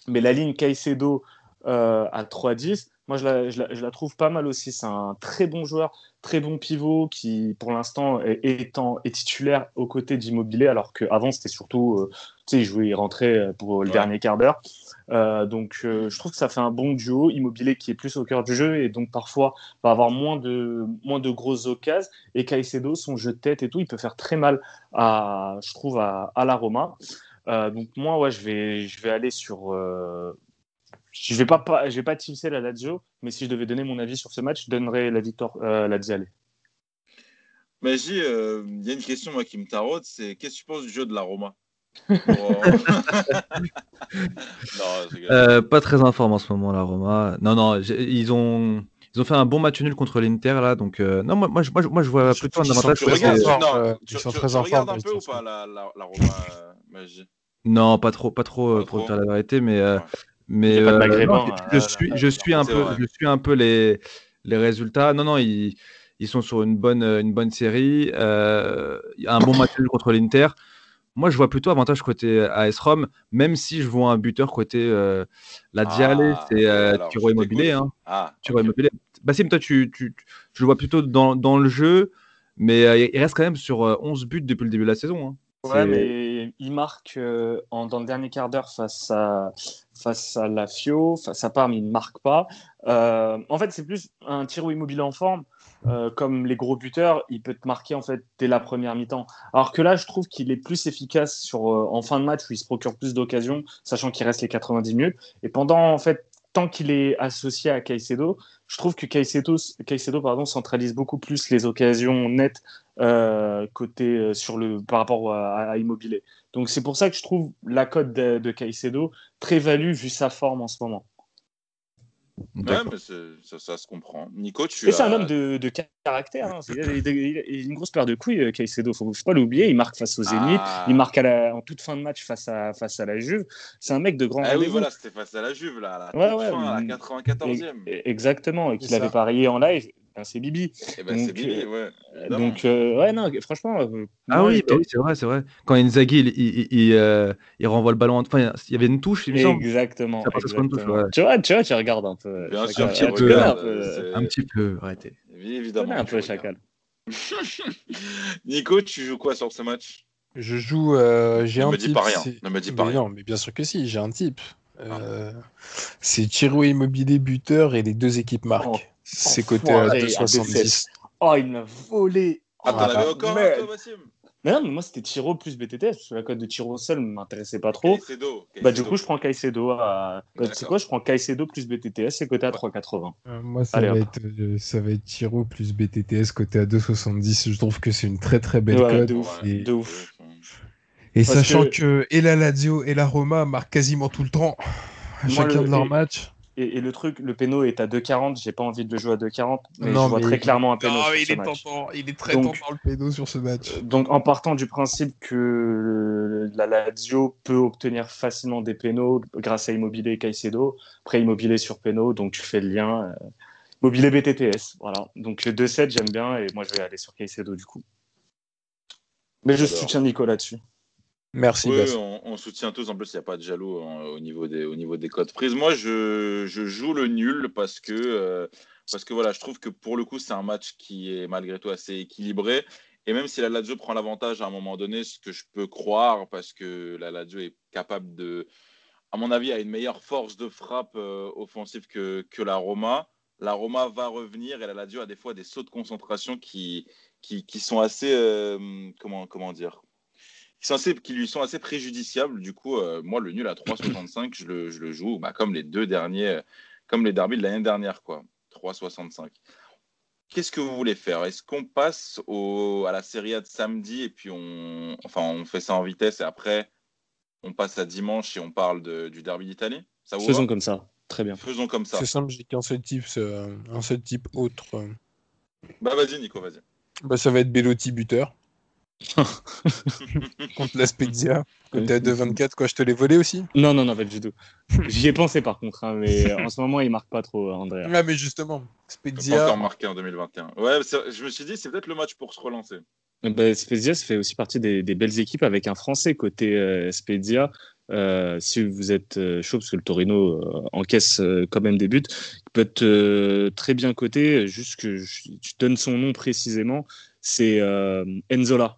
mais la ligne Caicedo à 3-10, moi, je la, je, la, trouve pas mal aussi. C'est un très bon joueur, très bon pivot qui, pour l'instant, est, est, titulaire aux côtés d'Immobilier, alors qu'avant, c'était surtout, euh, tu sais, il jouait, il rentrait euh, pour le dernier quart d'heure. Euh, donc, je trouve que ça fait un bon duo. Immobilier qui est plus au cœur du jeu et donc parfois va avoir moins de, moins de grosses occasions. Et Caicedo, son jeu de tête et tout, il peut faire très mal, à, je trouve, à, à la Roma. donc, moi, ouais, je vais, je vais aller sur je vais pas, je vais pas tipser la Lazio, mais si je devais donner mon avis sur ce match, je donnerais la victoire euh, Laziale. Mais il euh, y a une question moi, qui me taraude, c'est qu'est-ce que tu penses du jeu de la Roma? Euh, Pas très informe en ce moment la Roma. Non, non, ils ont. Ils ont fait un bon match nul contre l'Inter là, donc non moi, moi, moi, moi je vois plutôt un avantage. Tu, regardes, tu, tu, tu regardes un peu ou pas la, la, la Roma, Magie? Non, pas trop, pas trop, pas pour trop. dire la vérité, mais mais euh, je, euh, suis, je suis un peu, je suis un peu les, les résultats. Non, non, ils, ils sont sur une bonne, une bonne série. Euh, il y a un bon match contre l'Inter. Moi, je vois plutôt avantage côté AS Rome, même si je vois un buteur côté la Diale, ah, c'est Tiro Immobilier. Hein. Ah, Immobilier. Bassim, toi, tu, tu, tu, le vois plutôt dans, dans le jeu, mais il reste quand même sur 11 buts depuis le début de la saison. Hein. Ouais, mais il marque en, dans le dernier quart d'heure face à, face à la FIO, face à Parme, il ne marque pas. Euh, en fait, c'est plus un tir immobilier en forme. Euh, comme les gros buteurs, il peut te marquer en fait dès la première mi-temps. Alors que là, je trouve qu'il est plus efficace sur, euh, en fin de match où il se procure plus d'occasions, sachant qu'il reste les 90 minutes. Et pendant en fait tant qu'il est associé à Caicedo, je trouve que Caicedo, Caicedo pardon, centralise beaucoup plus les occasions nettes côté sur le par rapport à, à Immobilier. Donc c'est pour ça que je trouve la cote de, de Caicedo très value vu sa forme en ce moment. Ouais, mais ça, ça, se comprend. Nico, tu Et c'est un homme de, de caractère. Hein. Il, a, une grosse paire de couilles, euh, Caicedo. Faut, faut pas l'oublier. Il marque face au Zénith. Ah. Il marque à la, en toute fin de match face à, face à la Juve. C'est un mec de grand ah oui, voilà, c'était face à la Juve, là, à la, ouais, ouais, fin, à la 94e. Exactement. Et qu'il avait parié en live c'est Bibi. Eh ben, c'est Bibi, ouais. Euh, donc, euh, ouais, non, franchement. Euh, ah oui, bah oui c'est vrai, c'est vrai. Quand Inzaghi, il, il, il, il, renvoie le ballon. Enfin, il y avait une touche, il me semble. Exactement. exactement. Touche, ouais. tu, vois, tu vois, tu regardes un peu. Bien sûr, un, petit peu, un, peu, un petit peu, arrêtez. Évidemment. Un peu chacal. Nico, tu joues quoi sur ce match? Je joue. Euh, j'ai un me dis pas rien. Ne me dis pas mais rien. Non, mais bien sûr que si, j'ai un type. Euh, ah. C'est Tiro Immobilier buteur et les deux équipes marquent. Oh. C'est côté à 2,70. Oh, il m'a volé. Ah, t'en avais encore un, toi, Massim mais non, mais moi c'était Tiro plus BTTS, parce que la cote de Tiro seul ne m'intéressait pas trop. Caicedo, Bah, du coup, je prends Caicedo à. Bah, tu sais quoi, je prends Caicedo plus BTTS, c'est coté à 3,80. Euh, moi, ça, va être, euh, ça va être Tiro plus BTTS côté à 2,70. Je trouve que c'est une très très belle ouais, cote. De ouf. Et, de ouf. Et sachant que... que... et la Lazio et la Roma marquent quasiment tout le temps à moi, chacun le... de leurs matchs. Et, le truc, le péno est à 2,40. J'ai pas envie de le jouer à 2,40. Mais non, je vois très clairement un péno. Non, il, est tentant, il est très donc, tentant le péno sur ce match. Euh, donc, en partant du principe que la Lazio peut obtenir facilement des pénaux grâce à Immobilier et Caicedo, après Immobilier sur péno, donc tu fais le lien. Euh, Immobilier BTTS, voilà. Donc le 2-7, j'aime bien et moi je vais aller sur Caicedo du coup. Mais je soutiens Nico là-dessus. Merci. Oui, on, soutient tous. En plus, il n'y a pas de jaloux hein, au, niveau des, au niveau des codes prises. Moi, je, je, joue le nul parce que, euh, parce que voilà, je trouve que pour le coup, c'est un match qui est malgré tout assez équilibré. Et même si la Lazio prend l'avantage à un moment donné, ce que je peux croire, parce que la Lazio est capable de, à mon avis, a une meilleure force de frappe euh, offensive que, que la Roma. La Roma va revenir et la Lazio a des fois des sauts de concentration qui, qui, qui sont assez, euh, comment, comment dire, qui, sont assez, qui lui sont assez préjudiciables. Du coup, euh, moi, le nul à 3,65, je le, je le joue bah, comme les deux derniers, comme les derbies de l'année dernière, quoi. 3,65. Qu'est-ce que vous voulez faire? Est-ce qu'on passe au, à la Serie A de samedi et puis on, enfin, on fait ça en vitesse et après on passe à dimanche et on parle de, du derby d'Italie? Ça vous Faisons comme ça. Très bien. Faisons comme ça. C'est simple, j'ai qu'un seul type, un seul type autre. Bah vas-y Nico, vas-y. Bah ça va être Bellotti buteur. contre la Spezia. Côté à 2-24, quoi, je te l'ai volé aussi? Non, non, non, pas du tout. J'y ai pensé par contre, hein, mais en ce moment, il marque pas trop, André. Ah, mais justement, Spezia. Il encore marqué en 2021. Ouais, je me suis dit, c'est peut-être le match pour se relancer. Bah, Spezia, ça fait aussi partie des, belles équipes avec un Français côté euh, Spezia. Euh, si vous êtes euh, chaud, parce que le Torino encaisse quand même des buts, il peut être très bien coté. Juste que je, je, donne son nom précisément, c'est Enzola.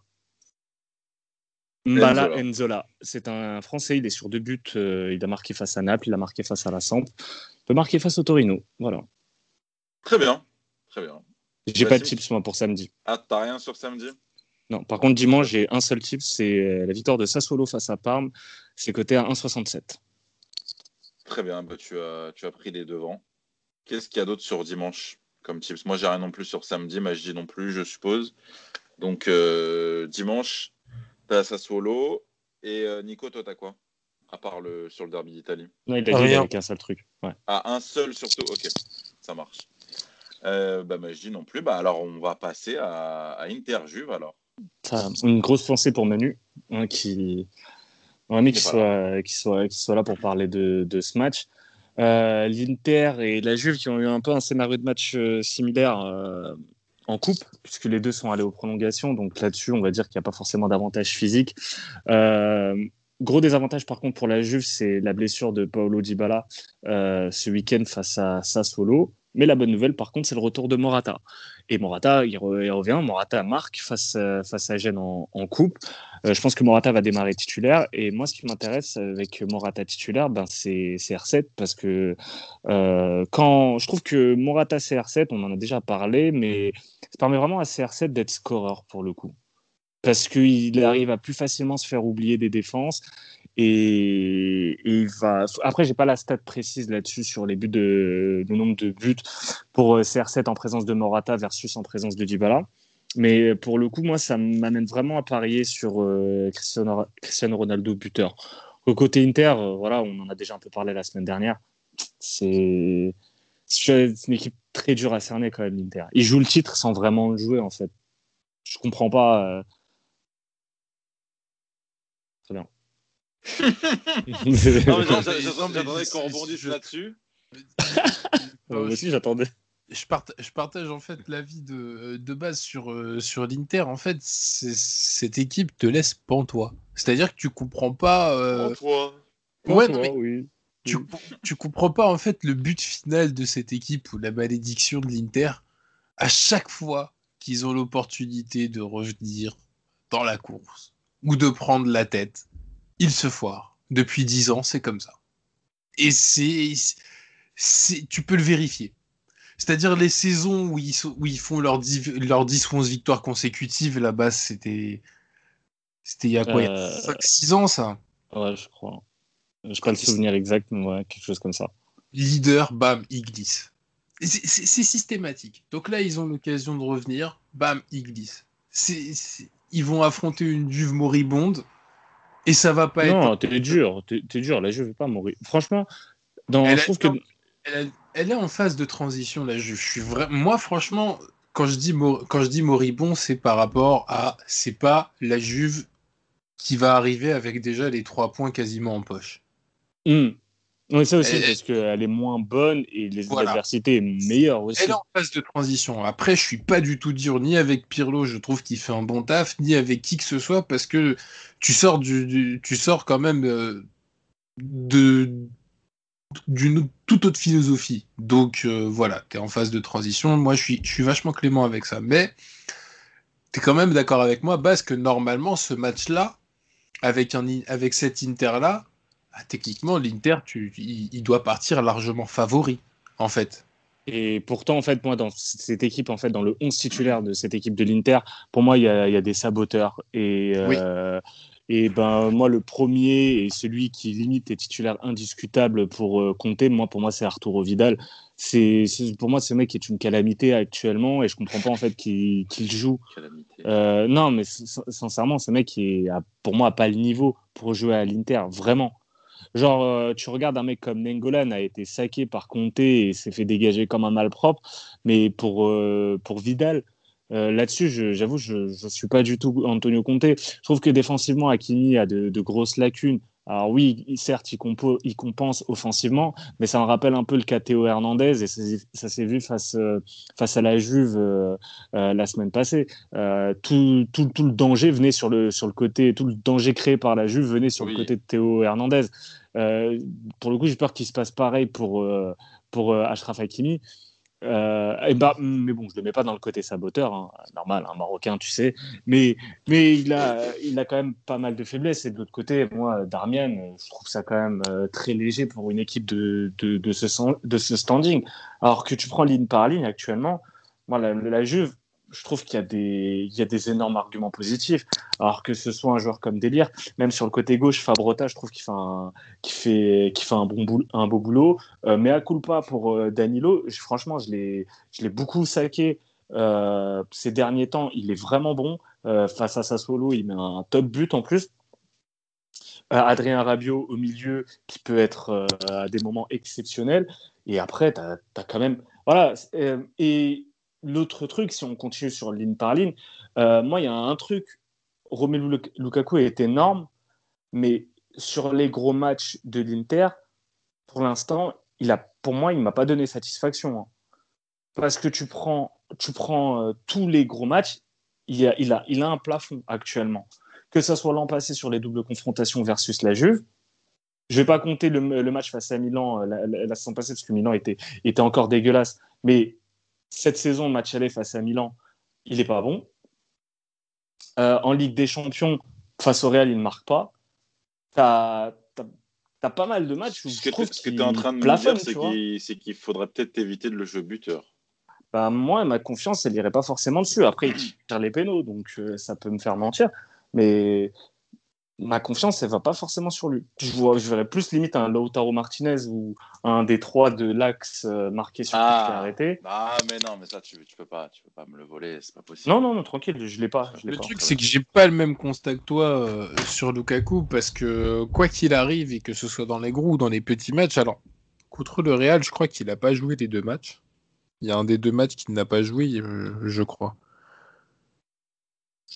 Mbala Enzola. C'est un Français, il est sur deux buts. il a marqué face à Naples, il a marqué face à la Samp. Il peut marquer face au Torino. Voilà. Très bien. Très bien. J'ai pas de tips moi pour samedi. Ah, t'as rien sur samedi? Non, par contre, dimanche, j'ai un seul type, c'est la victoire de Sassuolo face à Parme. C'est coté à 1,67. Très bien, bah, tu, as, tu as pris les devants. Qu'est-ce qu'il y a d'autre sur dimanche comme tips? Moi, j'ai rien non plus sur samedi, mais je dis non plus, je suppose. Donc, euh, dimanche, tu as Sassuolo. Et euh, Nico, toi, t'as quoi? À part le, sur le derby d'Italie Non, il a dit avec un seul truc. Ouais. Ah, un seul surtout? Ok, ça marche. Euh, bah, je dis non plus. Bah, alors, on va passer à, à Inter-Juve alors une grosse pensée pour Manu, hein, qui qu'il soit, qui soit, qui soit là pour parler de, de ce match. Euh, L'Inter et la Juve qui ont eu un peu un scénario de match euh, similaire euh, en coupe, puisque les deux sont allés aux prolongations. Donc là-dessus, on va dire qu'il n'y a pas forcément d'avantage physique. gros désavantage par contre pour la Juve, c'est la blessure de Paolo Dybala ce week-end face à Sassuolo. Mais la bonne nouvelle, par contre, c'est le retour de Morata. Et Morata, il, revient. Morata marque face, euh, face à Gênes en, coupe. Euh, je pense que Morata va démarrer titulaire. Et moi, ce qui m'intéresse avec Morata titulaire, ben, c'est R7. Parce que euh, quand je trouve que Morata CR7, on en a déjà parlé, mais ça permet vraiment à CR7 d'être scoreur pour le coup. Parce qu'il arrive à plus facilement se faire oublier des défenses. Et, il va. Après, j'ai pas la stat précise là-dessus sur les buts le nombre de buts pour euh, CR7 en présence de Morata versus en présence de Dybala. Mais pour le coup, moi, ça m'amène vraiment à parier sur euh, Cristiano, Ronaldo buteur. Au côté Inter, euh, voilà, on en a déjà un peu parlé la semaine dernière. C'est une équipe très dure à cerner quand même l'Inter. Ils jouent le titre sans vraiment le jouer en fait. Je comprends pas. Très bien j'attendais qu'on rebondisse là-dessus. Moi aussi, j'attendais. Je, je, partage en fait l'avis de, de base sur, euh, sur l'Inter. En fait, cette équipe te laisse pantois. C'est-à-dire que tu comprends pas. Euh... Pantois. Ouais, non, mais oui. Tu, tu comprends pas en fait le but final de cette équipe ou la malédiction de l'Inter. À chaque fois qu'ils ont l'opportunité de revenir dans la course ou de prendre la tête, il se foire. Depuis dix ans, c'est comme ça. Et c'est, tu peux le vérifier. C'est-à-dire les saisons où ils, où ils font leurs 10, leur 10 ou 11 victoires consécutives, là-bas, c'était. C'était il y a quoi 5-6 euh, ans, ça? Ouais, je crois. Je pas le souvenir exact, mais ouais, quelque chose comme ça. Leader, bam, il glisse. C'est systématique. Donc là, ils ont l'occasion de revenir, bam, il glisse. Ils vont affronter une Juve moribonde et ça va pas être. Non, t'es dur, t'es dur. Là, je vais pas mourir. Franchement, dans... elle, je trouve que. Elle, est en phase de transition, là. Je, suis vraiment. Moi, franchement, quand je dis, quand je dis moribond, c'est par rapport à. C'est pas la Juve qui va arriver avec déjà les trois points quasiment en poche. Hmm. Oui, ça aussi, parce qu'elle est moins bonne et les adversités sont meilleures aussi. Elle est en phase de transition. Après, je suis pas du tout dur ni avec Pirlo, je trouve qu'il fait un bon taf, ni avec qui que ce soit, parce que tu sors, du, tu sors quand même euh, de d'une toute autre philosophie. Donc euh, voilà, tu es en phase de transition. Moi, je suis, je suis vachement clément avec ça. Mais tu es quand même d'accord avec moi, Bas, que normalement, ce match-là, avec, un, avec cet Inter-là, bah, techniquement, l'Inter, il, il doit partir largement favori, en fait. Et pourtant, en fait, moi, dans cette équipe, en fait, dans le 11 titulaire de cette équipe de l'Inter, pour moi, il y, a, y a, des saboteurs. Et, euh, et ben, moi, le premier et celui qui limite est titulaire indiscutable pour euh, compter, moi, pour moi, c'est Arturo Vidal. C'est, pour moi, ce mec est une calamité actuellement et je comprends pas, en fait, qu'il, joue. Euh, non, mais sincèrement, ce mec, est, pour moi, n'a pas le niveau pour jouer à l'Inter, vraiment. Genre, euh, tu regardes un mec comme Nengolan a été saqué par Conte et s'est fait dégager comme un malpropre, mais pour, euh, pour Vidal, euh, là-dessus, j'avoue, je ne suis pas du tout Antonio Conte. Je trouve que défensivement, Hakimi a de, de grosses lacunes. Alors oui, certes, il, compo, il, compense offensivement, mais ça me rappelle un peu le cas Théo Hernandez et ça, s'est vu face, face à la Juve la semaine passée. Tout, tout, tout, le danger venait sur le, sur le côté, tout le danger créé par la Juve venait sur le côté de Théo Hernandez. Euh, pour le coup, j'ai peur qu'il se passe pareil pour, euh, pour euh, Ashraf Hakimi. et bah, mais bon, je le mets pas dans le côté saboteur, hein. normal, un Marocain, tu sais. Mais, mais il, a, il a quand même pas mal de faiblesses. Et de l'autre côté, moi, Darmian, je trouve ça quand même très léger pour une équipe de, de, ce, de ce standing. Alors que tu prends ligne par ligne actuellement, moi, la Juve, je trouve qu'il y, a des, énormes arguments positifs. Alors que ce soit un joueur comme Délire, même sur le côté gauche, Fabrota, je trouve qu'il fait un, bon boulot, beau boulot. Euh, mais à culpa pour euh, Danilo, franchement, je l'ai, beaucoup saqué euh, ces derniers temps. Il est vraiment bon. Face à Sassuolo, il met un top but en plus. Adrien Rabiot au milieu, qui peut être à des moments exceptionnels. Et après, tu as, quand même. Voilà. et l'autre truc, si on continue sur ligne par ligne, euh, moi, il y a un truc. Romelu Lukaku est énorme, mais sur les gros matchs de l'Inter, pour l'instant, il a, pour moi, il m'a pas donné satisfaction. Hein. Parce que tu prends, tu prends euh, tous les gros matchs, il a, a, un plafond actuellement. Que ce soit l'an passé sur les doubles confrontations versus la Juve, je vais pas compter le, match face à Milan euh, la, la, passée parce que Milan était, était encore dégueulasse. Mais cette saison, match aller face à Milan, il n'est pas bon. Euh, en Ligue des Champions, face au Real, il ne marque pas. Tu as, pas mal de matchs où ce que tu es en train de me dire, c'est qu'il faudrait peut-être éviter de le jeu buteur. Bah, moi, ma confiance, elle n'irait pas forcément dessus. Après, il tire les pénaux, donc euh, ça peut me faire mentir. Mais ma confiance, elle va pas forcément sur lui. Je, vois, je verrais plus limite un Lautaro Martinez ou un des trois de l'axe euh, marqué sur ah, qui arrêté. Ah, mais non, mais ça, tu, tu, peux pas, tu peux pas me le voler, c'est pas possible. Non, non, non, tranquille, je l'ai pas. le truc, c'est que j'ai pas le même constat que toi euh, sur Lukaku parce que quoi qu'il arrive et que ce soit dans les gros ou dans les petits matchs, alors contre le Real, je crois qu'il a pas joué les deux matchs. Il y a un des deux matchs qu'il n'a pas joué, euh, je crois.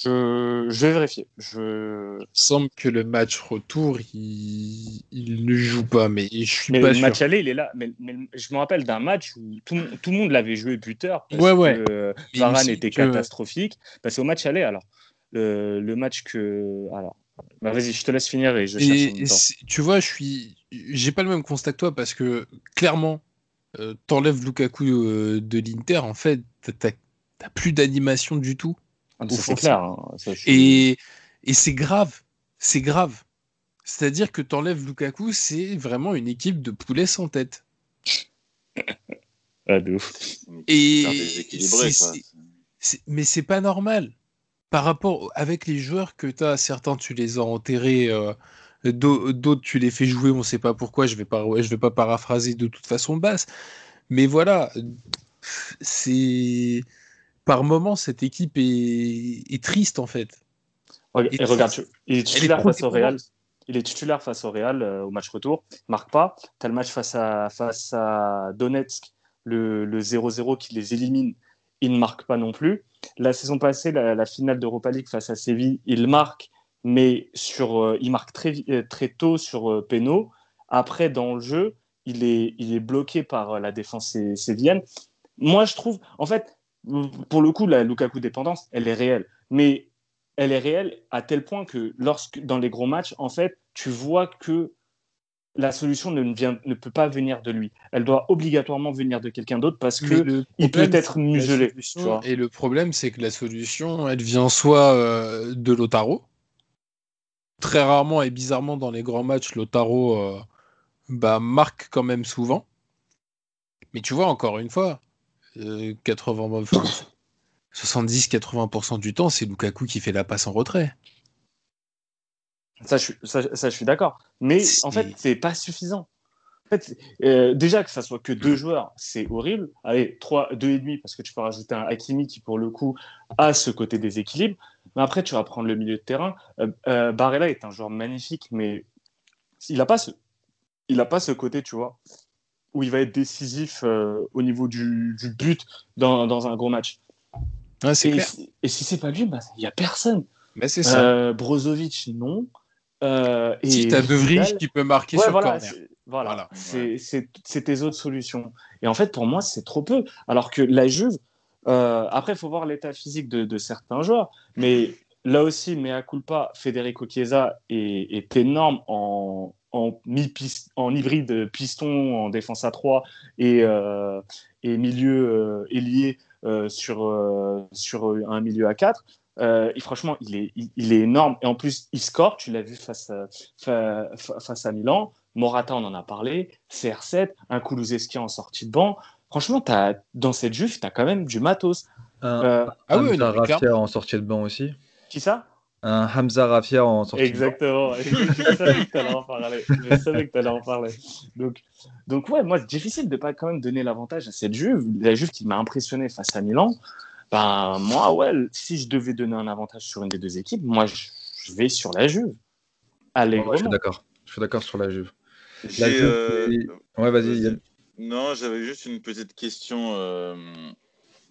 Je, vais vérifier. Je... Il semble que le match retour, il, il ne joue pas, mais je suis mais pas le match aller, il est là. Mais, je me rappelle d'un match où tout, tout le monde l'avait joué buteur. Parce ouais, ouais. Que Varane était catastrophique. Bah, c'est au match aller, alors. Le, le match que. Alors. Bah, vas-y, je te laisse finir et je cherche. tu vois, je suis. J'ai pas le même constat que toi parce que clairement, euh, t'enlèves Lukaku euh, de l'Inter, en fait, t'as plus d'animation du tout. Ah, c'est clair. Hein. Et, et c'est grave. C'est grave. C'est-à-dire que tu enlèves Lukaku, c'est vraiment une équipe de poulets sans tête. ah, de Et mais c'est pas normal. Par rapport avec les joueurs que tu as, certains tu les as enterrés, euh, d'autres tu les fais jouer, on sait pas pourquoi, je vais pas, je vais pas paraphraser de toute façon basse. Mais voilà, c'est par moment, cette équipe est, triste en fait. et regarde, il est titulaire face au Real. Il est titulaire face au Real au match retour. Il marque pas. Tu as le match face à, face à Donetsk, le 0-0 qui les élimine. Il ne marque pas non plus. La saison passée, la, finale d'Europa League face à Séville, il marque, mais sur, euh, il marque très, euh, très tôt sur euh, Péno. Après, dans le jeu, il est, il est bloqué par la défense sévienne. Moi, je trouve, en fait, pour le coup, la Lukaku dépendance, elle est réelle. Mais elle est réelle à tel point que lorsque dans les gros matchs, en fait, tu vois que la solution ne, vient, ne peut pas venir de lui. Elle doit obligatoirement venir de quelqu'un d'autre parce que il peut être muselé. Et le problème, c'est que la solution, elle vient soit euh, de Lotaro. Très rarement et bizarrement dans les grands matchs, Lotaro euh, bah, marque quand même souvent. Mais tu vois, encore une fois, 70-80% du temps, c'est Lukaku qui fait la passe en retrait. Ça, je, ça, je suis d'accord. Mais en fait, c'est pas suffisant. En fait, euh, déjà que ça soit que deux joueurs, c'est horrible. Allez, trois, deux et demi, parce que tu peux rajouter un Hakimi qui, pour le coup, a ce côté déséquilibre. Mais après, tu vas prendre le milieu de terrain. Euh, euh, Barella est un joueur magnifique, mais il n'a pas ce, il a pas ce côté, tu vois, où il va être décisif au niveau du, du but dans, dans, un gros match. et, clair. et, si c'est pas lui, bah, il n'y a personne. Mais c'est ça. Brozovic, non. Euh, si tu as De Vries qui peut marquer sur voilà, corner. Voilà, c'est tes autres solutions. Et en fait, pour moi, c'est trop peu. Alors que la Juve, euh, après, il faut voir l'état physique de, certains joueurs. Mais là aussi, mea culpa, Federico Chiesa est, est énorme en, en, en hybride piston en défense à 3 et, euh, et milieu euh, ailier euh, sur, sur un milieu à 4. Euh, et franchement, il est, il, est énorme. Et en plus, il score. Tu l'as vu face à, face à Milan. Morata, on en a parlé. CR7, un Kulusevski en sortie de banc. Franchement, as, dans cette Juve, tu as quand même du matos. Un, euh, ah oui, Rafia en sortie de banc aussi. Qui ça? Un Hamza Rafia en sortie Exactement. Je savais que tu allais en parler. Je savais que tu allais en parler. Donc, donc ouais, moi, c'est difficile de pas quand même donner l'avantage à cette Juve. La Juve qui m'a impressionné face à Milan. Ben, moi, ouais, si je devais donner un avantage sur une des deux équipes, moi, je, vais sur la Juve. Allez, je suis d'accord. Je suis d'accord sur la Juve. Euh, ouais, vas-y. Non, j'avais juste une petite question, euh,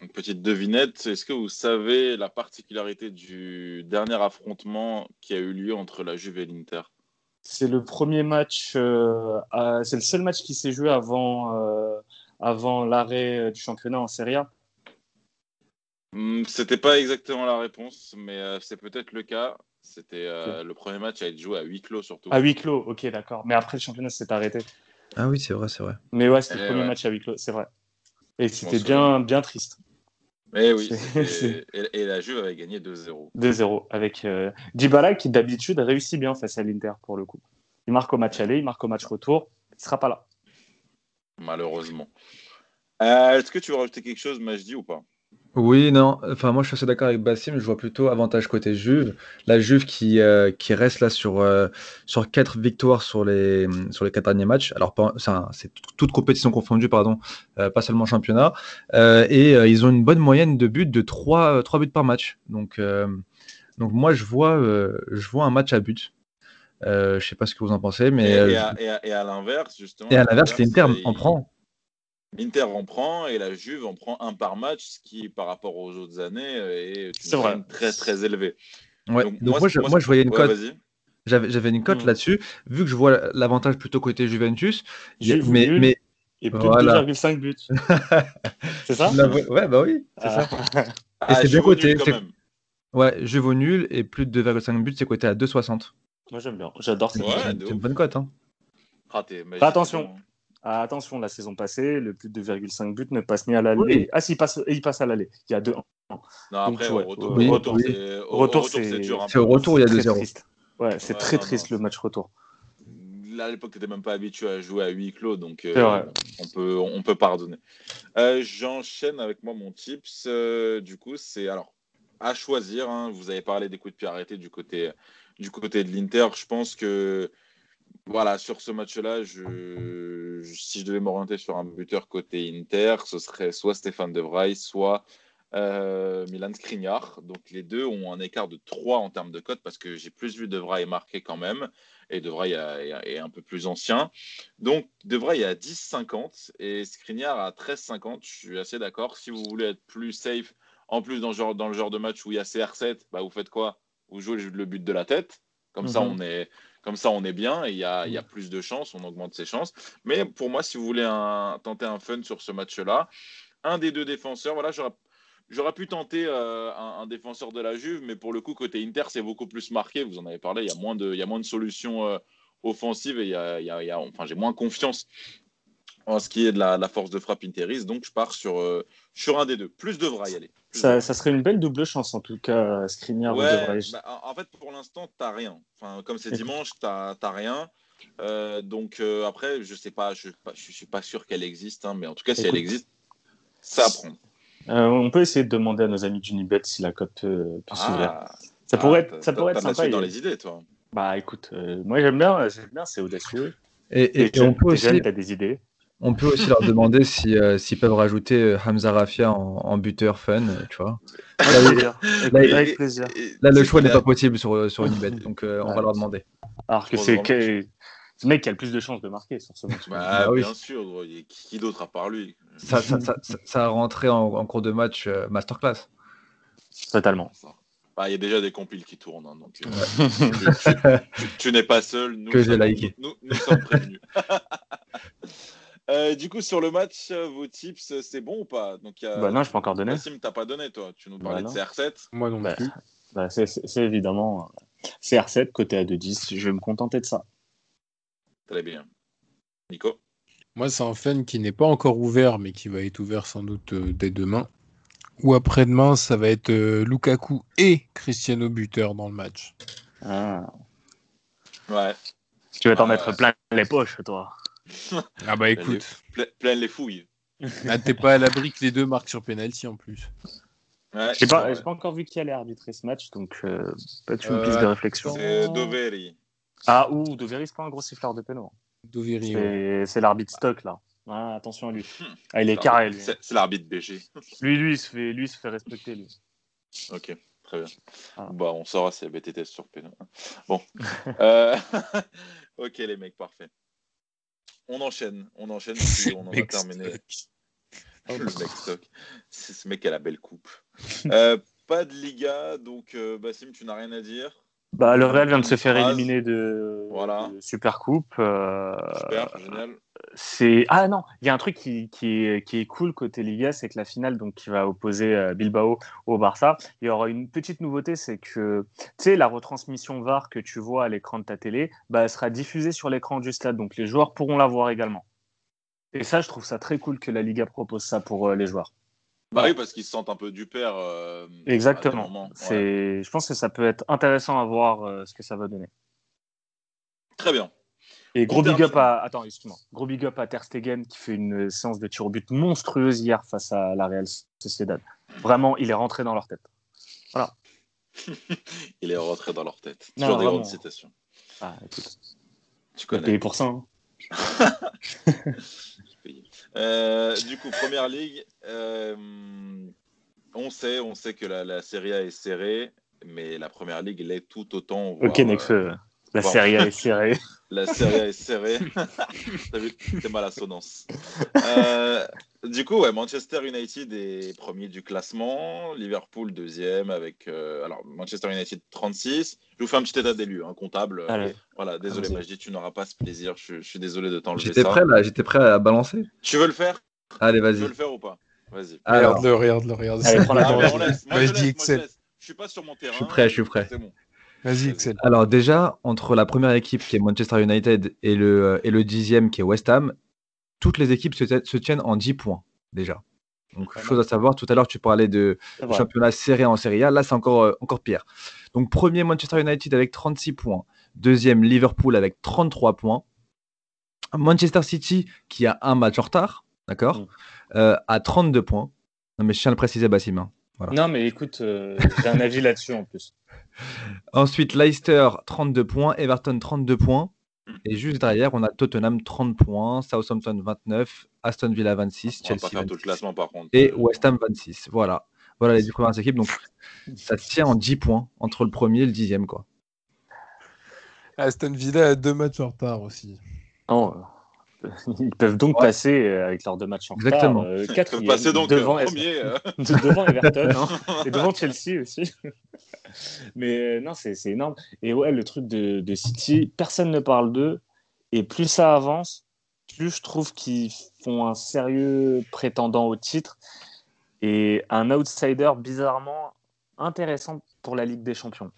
une petite devinette. Est-ce que vous savez la particularité du dernier affrontement qui a eu lieu entre la Juve et l'Inter? C'est le premier match, euh, c'est le seul match qui s'est joué avant, avant l'arrêt du championnat en Serie A. Hmm, c'était pas exactement la réponse, mais euh, c'est peut-être le cas. C'était euh, le premier match à être joué à huis clos surtout. À huis clos, ok, d'accord. Mais après le championnat s'est arrêté. Ah oui, c'est vrai, c'est vrai. Mais ouais, c'était le premier match à huis clos, c'est vrai. Et c'était bien, bien triste. Mais eh oui, et, la Juve avait gagné 2-0. 2-0 avec euh, Dybala qui d'habitude réussit bien face à l'Inter pour le coup. Il marque au match aller, il marque au match retour, il sera pas là. Malheureusement. Est-ce que tu veux rajouter quelque chose, Majdi, ou pas? Oui, non, enfin moi je suis assez d'accord avec Bassim, je vois plutôt avantage côté Juve. La Juve qui, euh, qui reste là sur, euh, sur quatre victoires sur les, sur les quatre derniers matchs. Alors c'est toute compétition confondue, pardon, euh, pas seulement championnat. et ils ont une bonne moyenne de buts de 3, buts par match. Donc, donc moi je vois, je vois un match à but. je sais pas ce que vous en pensez, mais Et, à, l'inverse, justement. et à l'inverse, l'Inter en prend. L'Inter en prend et la Juve en prend un par match, ce qui, par rapport aux autres années, est une très très élevé. Ouais. Donc, moi, je, moi, je voyais une cote. J'avais une cote mm. là-dessus. Vu que je vois l'avantage plutôt côté Juventus, mais, mais et plus de 2,5 buts. c'est ça Ouais, bah oui, c'est ça. Ah. Et c'est bien coté. Ouais, Juve au nul et plus de 2,5 buts, c'est coté à 2,60. Moi j'aime bien, j'adore ça. c'est une bonne cote. Hein. Attention, ah, attention, la saison passée, le plus de 2,5 buts ne passe ni à l'aller. Ah, si, il passe, il passe à l'aller. Il y a deux. Non, après, au retour, c'est dur. C'est au retour, il y a 2-0. Ouais, c'est très triste le match retour. Là, à l'époque, tu n'étais même pas habitué à jouer à huis clos, donc euh, on, peut, on peut pardonner. Euh, j'enchaîne avec moi mon tips. Euh, du coup, c'est alors à choisir. Hein. vous avez parlé des coups de pied arrêtés du côté, du côté de l'Inter. Je pense que voilà, sur ce match-là, je, si je devais m'orienter sur un buteur côté Inter, ce serait soit Stéphane De Vrij, soit euh, Milan Skriniar. Donc les deux ont un écart de 3 en termes de cote parce que j'ai plus vu De Vrij marquer quand même et De Vrij est, un peu plus ancien. Donc De Vrij est à 10,50 et Skriniar à 13,50. Je suis assez d'accord. Si vous voulez être plus safe, en plus dans le genre, dans le genre de match où il y a CR7, bah vous faites quoi? Vous jouez le but de la tête. Comme ça, mhm. on est, comme ça, on est bien et il y a, y a, mm. plus de chances, on augmente ses chances. Mais pour moi, si vous voulez un, tenter un fun sur ce match-là, un des deux défenseurs, voilà, j'aurais pu tenter euh, un, défenseur de la Juve, mais pour le coup, côté Inter, c'est beaucoup plus marqué. Vous en avez parlé, il y a moins de, il y a moins de solutions euh, offensive et y a, y a, y a, enfin, j'ai moins confiance en ce qui est de la, la force de frappe Interis. Donc, je pars sur, euh, sur un des deux. Plus devra y aller. Ça, ça serait une belle double chance en tout cas, Skriniar ou Ouais, bah, en fait, pour l'instant, t'as rien. Enfin, comme c'est dimanche, t'as t'as rien. Euh, donc euh, après, je sais pas, je, je suis pas sûr qu'elle existe, hein, mais en tout cas, si elle existe, ça à prendre. Euh, on peut essayer de demander à nos amis d'Unibet si la cote peut, peut s'ouvrir. Ah, Ça pourrait ah, être, ça t'as- pourrait être sympa. dans et- les idées, toi. Bah écoute, euh, moi j'aime bien, j'aime bien, c'est audacieux. Et, et- Et et on, peut aussi, des idées. On peut aussi leur demander si, euh, s'ils peuvent rajouter euh, Hamza Rafia en, en buteur fun, tu vois. Avec plaisir. Avec, là, et- Là, le c'est choix n'est pas possible sur, euh, sur Unibet, donc euh, on Ouais. va leur demander. Alors que Je c'est pense que- ce mec qui a le plus de chances de marquer sur ce match. Bah, Bah oui. bien sûr, gros, qui qui d'autre à part lui? Ça, ça, ça, ça- a rentré en, en cours de match euh, masterclass. Totalement. Bah, Il y a déjà des compiles qui tournent, hein, donc euh, tu, tu- tu- tu n'es pas seul. Nous Que j'ai liké. Nous, nous sommes prévenus. Euh, du coup, sur le match, euh, vos tips, euh, c'est bon ou pas? Donc, y a- Bah non, je peux encore donner. Nassim, t'as pas donné, toi. Tu nous parlais Bah de non. CR7. Moi non Bah, plus. bah, c'est c'est- c'est évidemment euh, CR7 côté à 2-10. Je vais me contenter de ça. Très bien. Nico? Moi, c'est un fan qui n'est pas encore ouvert, mais qui va être ouvert sans doute dès demain. Ou après-demain, ça va être Lukaku et Cristiano buteur dans le match. Ah. Ouais. Tu vas t'en Ah, mettre ouais. plein les poches, toi. Ah bah écoute, Ple- plein les fouilles. ah, t'es pas à l'abri que les deux marquent sur penalty en plus. Ouais, J'ai pas, ouais. pas encore vu qui allait arbitrer ce match, donc euh, peut-être une Euh, piste de réflexion. C'est Doveri. Ah, ou Dovery, c'est pas un gros siffleur de péno. Doveri. C'est l'arbitre stock, là. Ah, attention à lui. Hmm. Ah, il est carré, lui. C'est l'arbitre BG. Lui, lui, il se fait, lui, il se fait respecter, lui. Ok, très bien. Ah. Bah, on saura si la BTT sur P. Bon. Euh, ok, les mecs, parfait. On enchaîne. On enchaîne. puis on en a terminé. stock. Le mec stock. C'est ce mec qui a la belle coupe. Euh, pas de Liga, donc euh, Bassim, tu n'as rien à dire. Bah, le Real vient de se faire éliminer de, Voilà. de Super Coupe. euh, Super, génial. C'est ah non, il y a un truc qui, qui, est, qui est cool côté Liga, c'est que la finale donc qui va opposer euh, Bilbao au Barça, il y aura une petite nouveauté, c'est que tu sais la retransmission VAR que tu vois à l'écran de ta télé, bah elle sera diffusée sur l'écran du stade, donc les joueurs pourront la voir également. Et ça, je trouve ça très cool que la Liga propose ça pour euh, les joueurs. Bah oui, parce qu'ils se sentent un peu du père. euh, Exactement. Ouais. C'est, je pense que ça peut être intéressant à voir euh, ce que ça va donner. Très bien. Et gros big up à attends, excuse-moi. Gros big up à Ter Stegen qui fait une séance de tir au but monstrueuse hier face à la Real Sociedad. Vraiment, il est rentré dans leur tête. Il est rentré dans leur tête. Non, Toujours des grandes citations. Ah, écoute, Tu connais. payer pour ça. hein. Euh, du coup, première ligue, euh, on sait, on sait que la, la Serie A est serrée, mais la première ligue l'est tout autant. Ok, voire, euh, Nekfeu. La bon. série A est serrée. la Serie A est serrée. T'as vu, t'es mal assonance. Euh, du coup, ouais, Manchester United est premier du classement, Liverpool deuxième avec euh, alors Manchester United 36. Je vous fais un petit état d'élu, un comptable. Allez. Voilà, désolé, Allons-y. Majdi, tu n'auras pas ce plaisir. Je, je suis désolé de t'enlever J'étais ça. prêt là, j'étais prêt à balancer. Tu veux le faire? Allez, Tu veux vas-y. le faire ou pas? Vas-y. Regarde-le, regarde-le, regarde-le. Allez, prends la Ah. Moi, je dis Excel. Je suis pas sur mon terrain. Je suis prêt, je suis prêt. C'est bon. Vas-y, Excel. alors déjà, entre la première équipe qui est Manchester United et le, euh, et le dixième qui est West Ham, toutes les équipes se, se tiennent en 10 points déjà. Donc, chose à savoir, tout à l'heure tu parlais de championnat serré en Serie A, là c'est encore, euh, encore pire. Donc premier Manchester United avec 36 points, deuxième Liverpool avec 33 points, Manchester City qui a un match en retard, d'accord, Mm. euh, à 32 points. Non mais je tiens à le préciser Bassim. hein. Non, mais écoute, euh, j'ai un avis là-dessus en plus. Ensuite, Leicester, 32 points. Everton, 32 points. Et juste derrière, on a Tottenham, 30 points. Southampton, 29. Aston Villa, 26. On va Chelsea, pas faire tout le 26. classement par contre. Et West Ham, 26. Voilà. Voilà les 10 premières équipes. Donc, ça se tient en 10 points entre le premier et le dixième. Quoi. Aston Villa a deux matchs en retard aussi. Euh, ils peuvent donc Ouais. passer euh, avec leurs deux matchs en Exactement. retard. euh, Ils peuvent passer donc devant, euh, premier. euh. de- devant Everton hein, et devant Chelsea aussi. Mais euh, non, c'est énorme. Et ouais, le truc de, de City, personne ne parle d'eux. Et plus ça avance, plus je trouve qu'ils font un sérieux prétendant au titre et un outsider bizarrement intéressant pour la Ligue des Champions.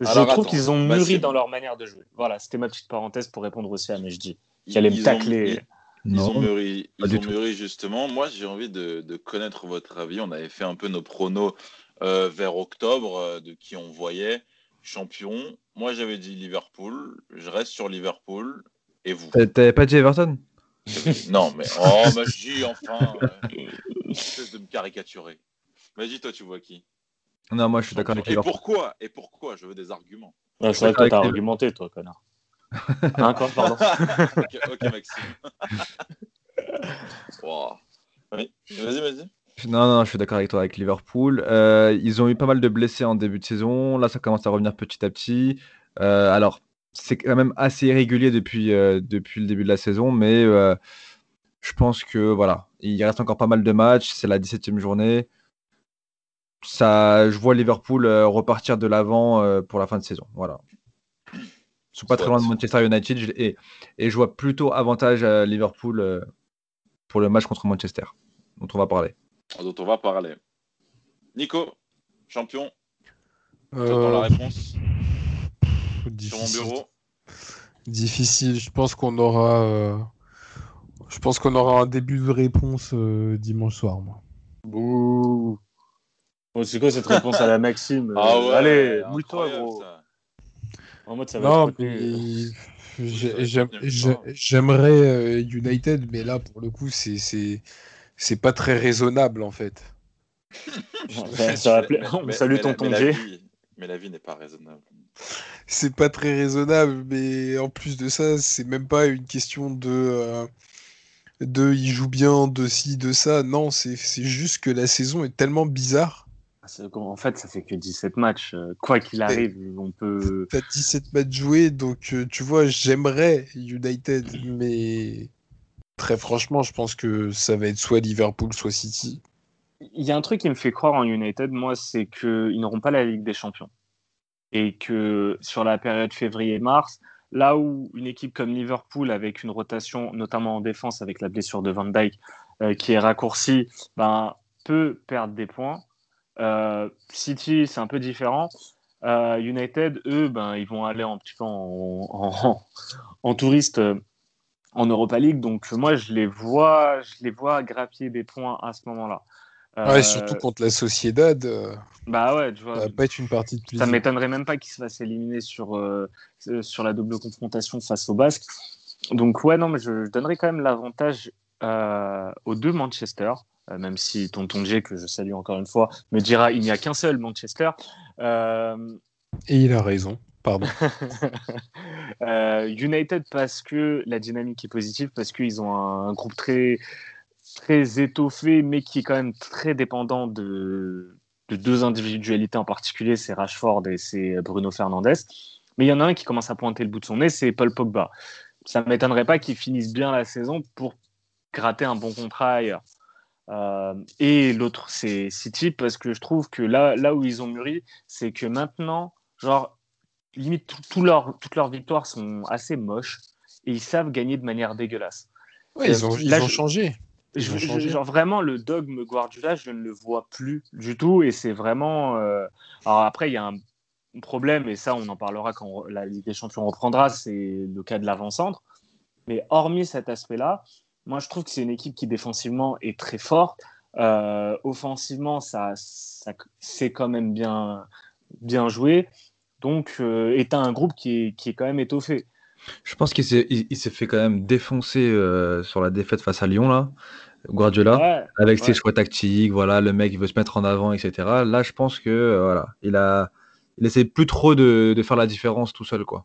Je trouve qu'ils ont mûri dans leur manière de jouer. Voilà, c'était ma petite parenthèse pour répondre aussi à Mejdi, qui allait me tacler. Ils, ont mûri, ils ont mûri justement. Moi, j'ai envie de, connaître votre avis. On avait fait un peu nos pronos euh, vers octobre euh, de qui on voyait champion. Moi, j'avais dit Liverpool. Je reste sur Liverpool. Et vous? T'avais pas dit Everton? Non, mais oh, Mejdi, enfin, cesse de me caricaturer. Vas-y, toi, tu vois qui? Non, moi je suis d'accord avec Et pourquoi? Et pourquoi? Je veux des arguments. c'est vrai que toi, t'as argumenté, toi, connard. Hein, quoi, pardon. ok, Maxime. Vas-y, vas-y. Non, non, je suis d'accord avec toi avec Liverpool. Euh, ils ont eu pas mal de blessés en début de saison. Là, ça commence à revenir petit à petit. Euh, alors, c'est quand même assez irrégulier depuis, euh, depuis le début de la saison, mais je pense que voilà, il reste encore pas mal de matchs. C'est la 17e journée ça, je vois Liverpool euh, repartir de l'avant euh, pour la fin de saison. Voilà. Ils sont pas très loin de Manchester United et, et je vois plutôt avantage à Liverpool euh, pour le match contre Manchester, dont on va parler. Dont on va parler. Nico, champion. J'attends la réponse sur mon bureau. Difficile. Je pense qu'on aura. Je pense qu'on aura un début de réponse dimanche soir, moi. Bouh c'est quoi cette réponse à la Maxime ah ouais, Allez, mouille-toi, gros. En mode, ça va non, J'aimerais United, mais là, pour le coup, c'est pas très raisonnable, en fait. ça On salue tonton G. Mais la vie n'est pas raisonnable. C'est pas très raisonnable, mais en plus de ça, c'est même pas une question de. Euh, de il joue bien, de ci, de ça. Non, c'est juste que la saison est tellement bizarre en fait, ça fait que 17 matchs. Euh, quoi qu'il arrive, on peut. T'as 17 matchs joués, donc euh, tu vois, j'aimerais United, mais très franchement, je pense que ça va être soit Liverpool, soit City. Il y a un truc qui me fait croire en United, moi, c'est qu'ils n'auront pas la Ligue des Champions. Et que sur la période février-mars, là où une équipe comme Liverpool, avec une rotation, notamment en défense, avec la blessure de Van Dijk, euh, qui est raccourcie, ben, peut perdre des points City, c'est un peu différent. Euh, United, eux, ben, ils vont aller un petit peu en, touriste euh, en Europa League. Donc moi, je les vois, je les vois grappiller des points à ce moment-là. ouais, surtout contre la Sociedad. bah ouais, tu vois. Ça va pas être une partie de plaisir. Ça m'étonnerait même pas qu'ils se fassent éliminer sur, sur la double confrontation face aux Basques. Donc ouais, non, mais je, je donnerais quand même l'avantage aux deux Manchester. Euh, même si Tonton G, que je salue encore une fois, me dira il n'y a qu'un seul Manchester. Euh, Et il a raison, pardon. Euh, United parce que la dynamique est positive, parce qu'ils ont un, groupe très, très étoffé, mais qui est quand même très dépendant de, de deux individualités en particulier, c'est Rashford et c'est Bruno Fernandes. Mais il y en a un qui commence à pointer le bout de son nez, c'est Paul Pogba. Ça ne m'étonnerait pas qu'il finisse bien la saison pour gratter un bon contrat ailleurs. Euh, et l'autre, c'est City, parce que je trouve que là, là où ils ont mûri, c'est que maintenant, genre, limite, toutes leurs victoires sont assez moches et ils savent gagner de manière dégueulasse. Ouais, ils ont, ils ont changé. Genre vraiment le dogme Guardiola, je ne le vois plus du tout et c'est vraiment. Euh, alors après, il y a un problème et ça, on en parlera quand la Ligue des Champions reprendra, c'est le cas de l'avant-centre. Mais hormis cet aspect-là, moi, je trouve que c'est une équipe qui défensivement est très forte. Euh, offensivement, ça, ça c'est quand même bien, bien joué. Donc, euh, est un groupe qui est, qui est quand même étoffé. Je pense qu'il s'est, il, s'est fait quand même défoncer euh, sur la défaite face à Lyon, là, Guardiola, avec ses choix tactiques. Voilà, le mec, il veut se mettre en avant, etc. Là, je pense que voilà, il a, il essaie plus trop de, de faire la différence tout seul, quoi.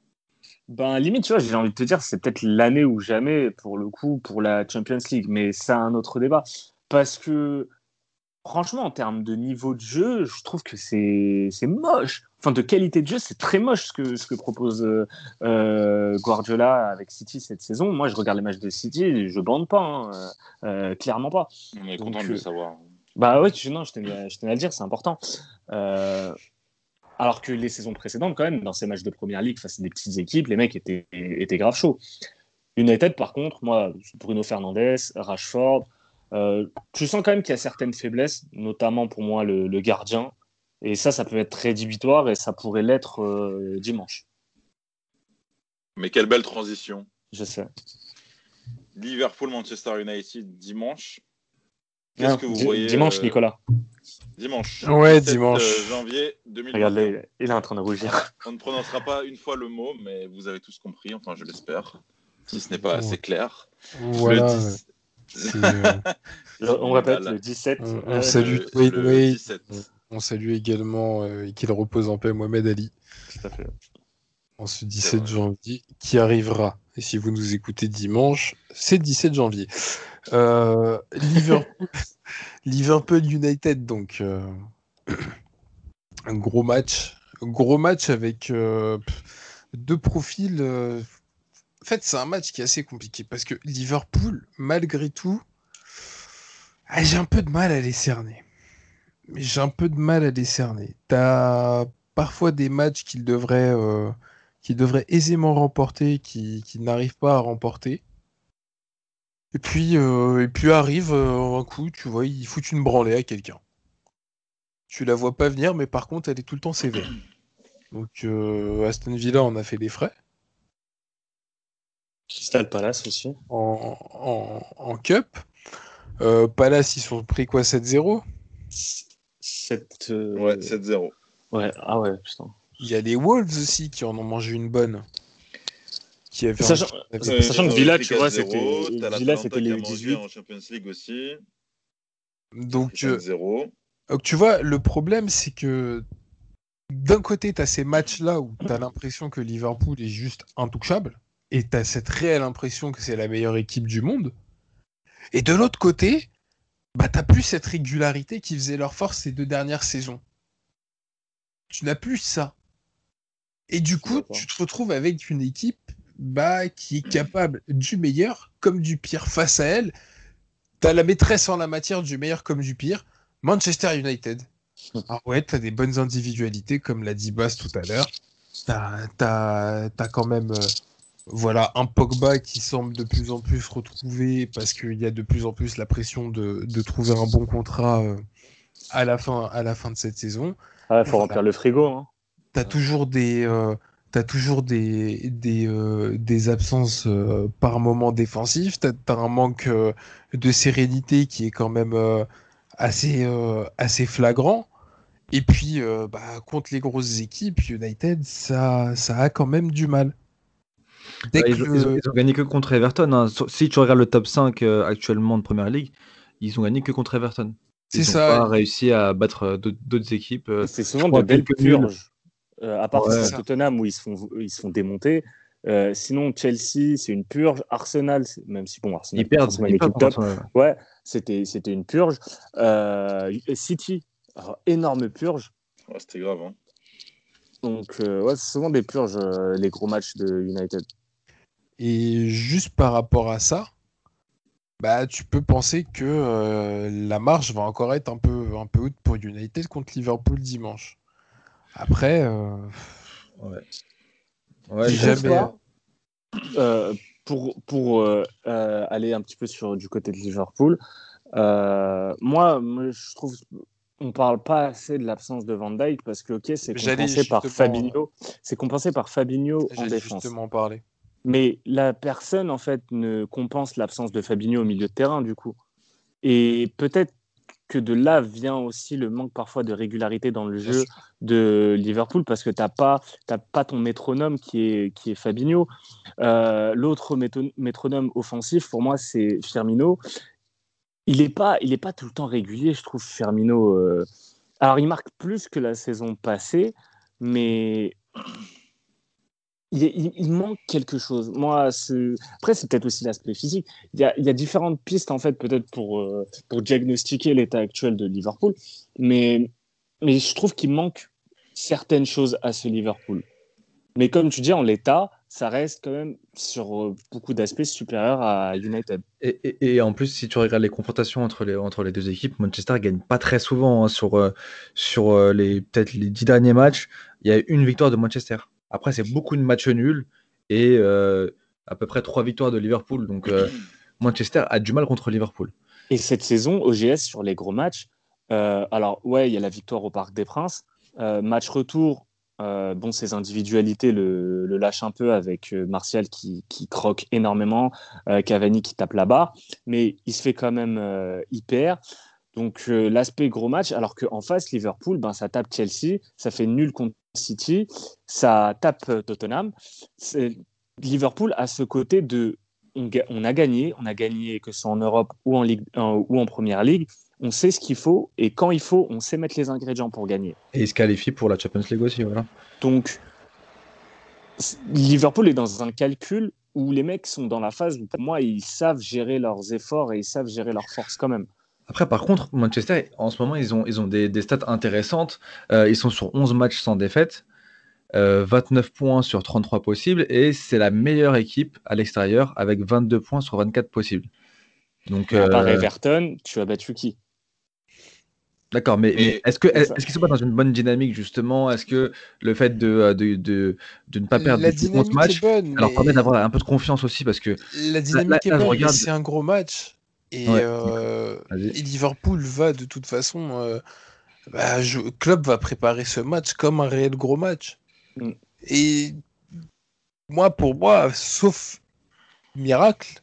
Ben, limite, tu vois, j'ai envie de te dire, c'est peut-être l'année ou jamais, pour le coup, pour la Champions League. Mais c'est un autre débat. Parce que, franchement, en termes de niveau de jeu, je trouve que c'est moche. Enfin, de qualité de jeu, c'est très moche ce que, ce que propose euh, Guardiola avec City cette saison. Moi, je regarde les matchs de City, je bande pas, hein, euh, clairement pas. On est content de le euh, savoir. Bah ouais, non, je tenais, à le dire, c'est important. Euh, alors que les saisons précédentes, quand même, dans ces matchs de première ligue face à des petites équipes, les mecs étaient, étaient grave chauds. United, par contre, moi, Bruno Fernandez, Rashford, euh, je sens quand même qu'il y a certaines faiblesses, notamment pour moi le, gardien. Et ça, ça peut être rédhibitoire et ça pourrait l'être euh, dimanche. Mais quelle belle transition. Je sais. Liverpool-Manchester United dimanche. Qu'est-ce Ah, que vous voyez Dimanche, euh, Nicolas. Dimanche. Ouais, 17 dimanche. janvier 2020. Regardez, il est en train de rougir. On ne prononcera pas une fois le mot, mais vous avez tous compris, enfin je l'espère, si ce n'est pas assez clair. Voilà. Le 10 c'est, euh, on répète, le 17. On- on euh, salue. le- Wade le Wade. 17. on salue également euh, et qu'il repose en paix Mohamed Ali tout à fait. en ce 17 vrai. janvier qui arrivera. Et si vous nous écoutez dimanche, c'est le 17 janvier. Euh, Liverpool, United, donc euh, un gros match. Un gros match avec euh, deux profils. En fait, c'est un match qui est assez compliqué parce que Liverpool, malgré tout, ah, j'ai un peu de mal à les cerner. J'ai un peu de mal à les cerner. T'as parfois des matchs qu'ils devraient, qu'ils devraient aisément remporter, qui, qui n'arrivent pas à remporter. Et puis, euh, et puis arrive euh, un coup, tu vois, ils foutent une branlée à quelqu'un. Tu la vois pas venir, mais par contre, elle est tout le temps sévère. Donc, euh, Aston Villa en a fait des frais Crystal Palace aussi. en, en, en Cup. Euh, Palace, ils sont pris quoi 7-0 Cette, euh, Ouais, 7-0. ouais, ah ouais, putain. Il y a les Wolves aussi qui en ont mangé une bonne. Qui avaient un- Sachant- Euh, sachant que ont Villa, tu vois, 4-0, c'était- Villa, c'était les mangé 18. en Champions League aussi. Donc, euh, 5-0. donc, tu vois, le problème, c'est que d'un côté, tu as ces matchs-là où tu as l'impression que Liverpool est juste intouchable, et tu as cette réelle impression que c'est la meilleure équipe du monde. Et de l'autre côté, bah, tu plus cette régularité qui faisait leur force ces deux dernières saisons. Tu n'as plus ça. Et du coup, tu te retrouves avec une équipe bah, qui est capable du meilleur comme du pire face à elle. T'as la maîtresse en la matière du meilleur comme du pire. Manchester United. Ah ouais, t'as des bonnes individualités, comme l'a dit Bass tout à l'heure. T'as, t'as, t'as quand même euh, voilà, un Pogba qui semble de plus en plus retrouver parce qu'il y a de plus en plus la pression de, de trouver un bon contrat euh, à, la fin, à la fin de cette saison. Ah, faut Voilà. remplir le frigo. Hein. T'as toujours des, euh, t'as toujours des, des, euh, des absences euh, par moment défensif. T'as, t'as un manque euh, de sérénité qui est quand même euh, assez, euh, assez flagrant. Et puis, euh, bah, contre les grosses équipes, United, ça, ça a quand même du mal. Dès Bah, que ils, ont, le- ils ont- ils ont gagné que contre Everton. hein. Si tu regardes le top 5 euh, actuellement de Première Ligue, ils ont gagné que contre Everton. C'est Ils ça. n'ont pas réussi à battre d'autres d'autres équipes. C'est souvent de belles purges. Euh, à part Ouais. Tottenham où ils se font, ils se font démonter. Euh, sinon, Chelsea, c'est une purge. Arsenal, même si bon, Arsenal, Ils perdent. Ils top. Ouais, c'était, c'était une purge. Euh, City, alors, énorme purge. Ouais, C'était grave. Hein. Donc, euh, ouais, c'est souvent des purges, euh, les gros matchs de United. Et juste par rapport à ça, bah, tu peux penser que euh, la marche va encore être un peu, un peu haute pour United contre Liverpool dimanche. Après, euh, Ouais, je- jamais- euh, pour pour euh, euh, aller un petit peu sur du côté de Liverpool, euh, moi, moi, je trouve on parle pas assez de l'absence de Van Dijk parce que ok, c'est compensé par Fabinho, c'est compensé par Fabinho en défense. justement en parler. Mais la personne en fait ne compense l'absence de Fabinho au milieu de terrain du coup. Et peut-être que de là vient aussi le manque parfois de régularité dans le jeu de Liverpool parce que tu n'as pas, pas ton métronome qui est, qui est Fabinho. Euh, L'autre métronome offensif, pour moi, c'est Firmino. Il n'est pas, il est pas tout le temps régulier, je trouve, Firmino. euh. Alors, il marque plus que la saison passée, mais il, manque quelque chose. Moi, après, c'est peut-être aussi l'aspect physique. Il y, a, différentes pistes, en fait, peut-être pour, euh, diagnostiquer l'état actuel de Liverpool. Mais, je trouve qu'il manque certaines choses à ce Liverpool. Mais comme tu dis, en l'état, ça reste quand même sur euh, beaucoup d'aspects supérieur à United. Et, en plus, si tu regardes les confrontations entre les, deux équipes, Manchester gagne pas très souvent hein, sur, euh, sur les peut-être les dix derniers matchs. Il y a une victoire de Manchester. Après, c'est beaucoup de matchs nuls et euh, à peu près trois victoires de Liverpool. Donc, euh, Manchester a du mal contre Liverpool. Et cette saison, OGS, sur les gros matchs, alors, ouais, il y a la victoire au Parc des Princes. match retour, bon, ses individualités le, le, lâchent un peu avec Martial qui, qui, croque énormément, Cavani qui tape la barre, mais il se fait quand même hyper. Donc l'aspect gros match, alors qu'en face, Liverpool, ben, ça tape Chelsea, ça fait nul contre City, ça tape Tottenham. Liverpool a ce côté de on, a gagné, on a gagné que ce soit en Europe ou en, Ligue, ou en Première Ligue. On sait ce qu'il faut et quand il faut, on sait mettre les ingrédients pour gagner. Et il se qualifie pour la Champions League aussi, voilà. Donc, Liverpool est dans un calcul où les mecs sont dans la phase où, pour moi, ils savent gérer leurs efforts et ils savent gérer leurs forces quand même. Après, par contre, Manchester, en ce moment, ils ont, ils ont des, stats intéressantes. Euh, ils sont sur 11 matchs sans défaite. 29 euh, points sur 33 possibles et c'est la meilleure équipe à l'extérieur avec 22 points sur 24 possibles. Donc, à part euh, Everton, tu as battu qui? D'accord, mais, est-ce que est-ce qu'ils sont pas dans une bonne dynamique justement? Est-ce que le fait de, de, de, de ne pas perdre la de match leur permet d'avoir un peu de confiance aussi parce que la dynamique est bonne, c'est un gros match et, Liverpool va de toute façon. Bah, Club va préparer ce match comme un réel gros match. Mm. Et moi, pour moi, sauf miracle,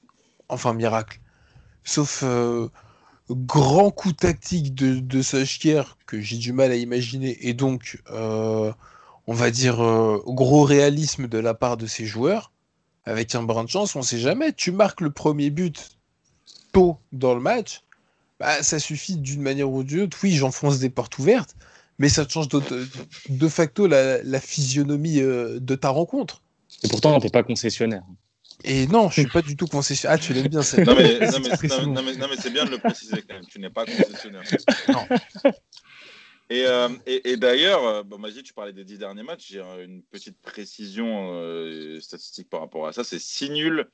enfin miracle, sauf euh, grand coup tactique de, de que j'ai du mal à imaginer, et donc, euh, on va dire, euh, gros réalisme de la part de ces joueurs, avec un brin de chance, on sait jamais. Tu marques le premier but tôt dans le match, bah, ça suffit d'une manière ou d'une autre. Oui, j'enfonce des portes ouvertes, mais ça te change de, facto la, physionomie euh, de ta rencontre. Et pourtant, t'es pas concessionnaire. Et non, je suis pas du tout concessionnaire. Ah, tu l'aimes bien, ça. Non, mais, c'est bien de le préciser quand même. Tu n'es pas concessionnaire. Non. Et, euh, et, d'ailleurs, euh, bon, tu parlais des dix derniers matchs. J'ai une petite précision statistique par rapport à ça. C'est six nuls,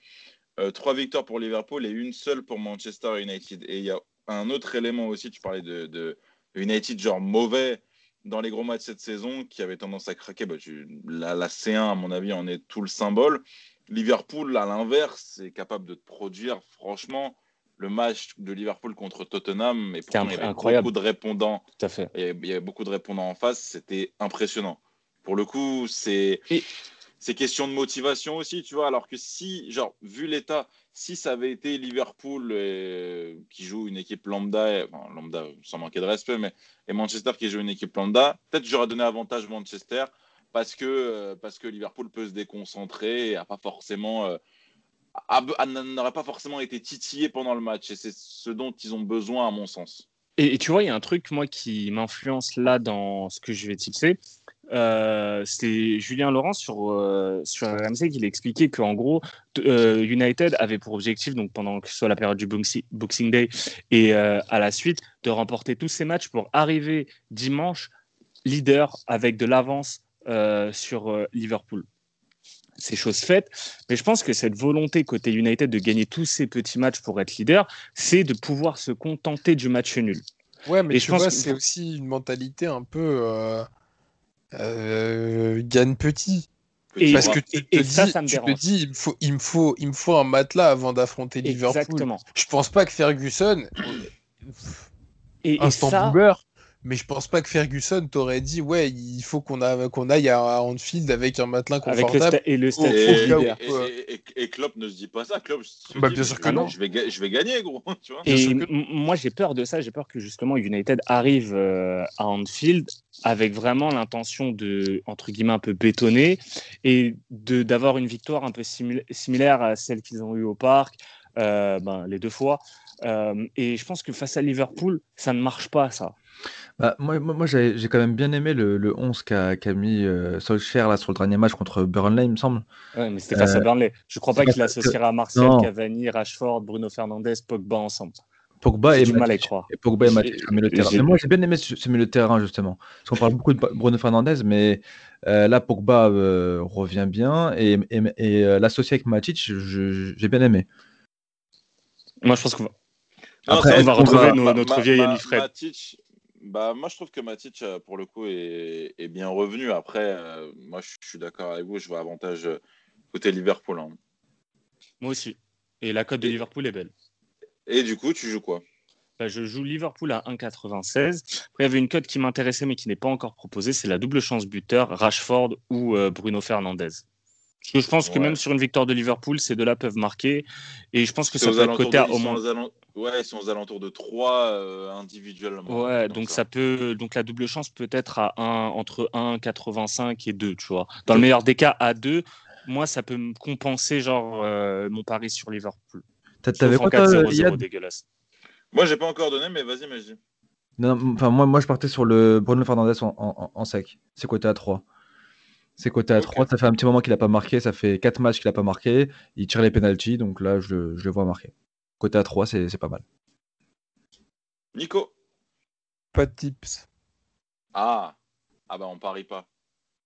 trois victoires pour Liverpool et une seule pour Manchester United. Et il y a un autre élément aussi. Tu parlais de, de United, genre mauvais dans les gros matchs cette saison qui avait tendance à craquer. Bah, la, C1, à mon avis, en est tout le symbole. Liverpool, à l'inverse, est capable de produire, franchement, le match de Liverpool contre Tottenham. Et pourtant, il y avait incroyable. beaucoup de répondants. Tout à fait. Il y avait beaucoup de répondants en face. C'était impressionnant. Pour le coup, c'est. C'est question de motivation aussi, tu vois. Alors que si, genre, vu l'état, si ça avait été Liverpool euh, qui joue une équipe lambda, lambda sans manquer de respect, mais et Manchester qui joue une équipe lambda, peut-être j'aurais donné avantage Manchester parce que, euh, parce que Liverpool peut se déconcentrer et pas forcément euh, n'aurait pas forcément été titillé pendant le match et c'est ce dont ils ont besoin à mon sens. Et, tu vois, il y a un truc moi qui m'influence là dans ce que je vais tipser, euh, c'est Julien Laurent sur, euh, sur RMC qui expliqué qu'en gros, euh, United avait pour objectif, donc pendant que ce soit la période du Boxing Day et à la suite, de remporter tous ces matchs pour arriver dimanche leader avec de l'avance sur Liverpool. C'est chose faite, mais je pense que cette volonté côté United de gagner tous ces petits matchs pour être leader, c'est de pouvoir se contenter du match nul. Ouais, mais je pense que c'est aussi une mentalité un peu euh, gagne petit. Et, Parce que tu te, dis, ça me tu te dis, il me, faut, il, me faut, il me faut un matelas avant d'affronter Liverpool. Exactement. Je pense pas que Ferguson, et, instant ça... boomer, mais je pense pas que Ferguson t'aurait dit ouais il faut qu'on qu'on aille à Anfield avec un matelas confortable et le statut et, et, Klopp ne se dit pas ça. Klopp bah, bien sûr que non. je vais, je vais gagner gros tu vois. Et moi j'ai peur de ça. J'ai peur que justement United arrive euh, à Anfield avec vraiment l'intention de entre guillemets un peu bétonner et de d'avoir une victoire un peu similaire à celle qu'ils ont eue au parc euh, ben, les deux fois. Euh, et je pense que face à Liverpool ça ne marche pas ça bah, moi, moi, j'ai quand même bien aimé le, le 11 qu'a mis euh, Solskjaer là, sur le dernier match contre Burnley, il me semble. Ouais, mais c'était face à euh, Burnley. Je crois pas qu'il associera Martial, Cavani, Rashford, Bruno Fernandes, Pogba ensemble. Pogba et du mal à y croire. Et Pogba et Matic milieu de terrain. Mais moi, j'ai bien aimé ce, milieu de terrain, justement. Parce qu'on parle beaucoup de Bruno Fernandes, mais euh, là, Pogba revient bien. Et, et, et l'associer avec Matic, j'ai bien aimé. Moi, je pense qu'on va. Après, on va retrouver notre vieil ami Fred. Matic, bah, moi, je trouve que Matic, euh, pour le coup, est, bien revenu. Après, euh, moi, je suis d'accord avec vous. Je vois avantage euh, côté Liverpool. Hein. Moi aussi. Et la cote de Liverpool est belle. Et du coup, tu joues quoi? Bah, je joue Liverpool à 1,96. Après, il y avait une cote qui m'intéressait mais qui n'est pas encore proposée, c'est la double chance buteur, Rashford ou euh, Bruno Fernandez. Parce que je pense que même sur une victoire de Liverpool, ces deux-là peuvent marquer. Et je pense que C'est ça peut être coté à au moins. Ouais, ils sont aux alentours de 3 individuellement. Ouais, donc ça peut, donc la double chance peut être à 1, entre 1,85 et 2, tu vois. Dans le meilleur des cas, à 2, moi, ça peut me compenser, genre, euh, mon pari sur Liverpool. T'avais quoi, 4-0-0 toi, Yad dégueulasse. Moi, j'ai pas encore donné, mais vas-y, mais je dis. Non, enfin, moi, moi, je partais sur le Bruno Fernandez en, en- en sec. C'est coté à 3. C'est coté à Ok. 3. Ça fait un petit moment qu'il n'a pas marqué. Ça fait 4 matchs qu'il n'a pas marqué. Il tire les pénalties. Donc là, je, le- je le vois marquer. Côté à 3, c'est pas mal. Nico. Pas de tips. Ah, ah bah on parie pas.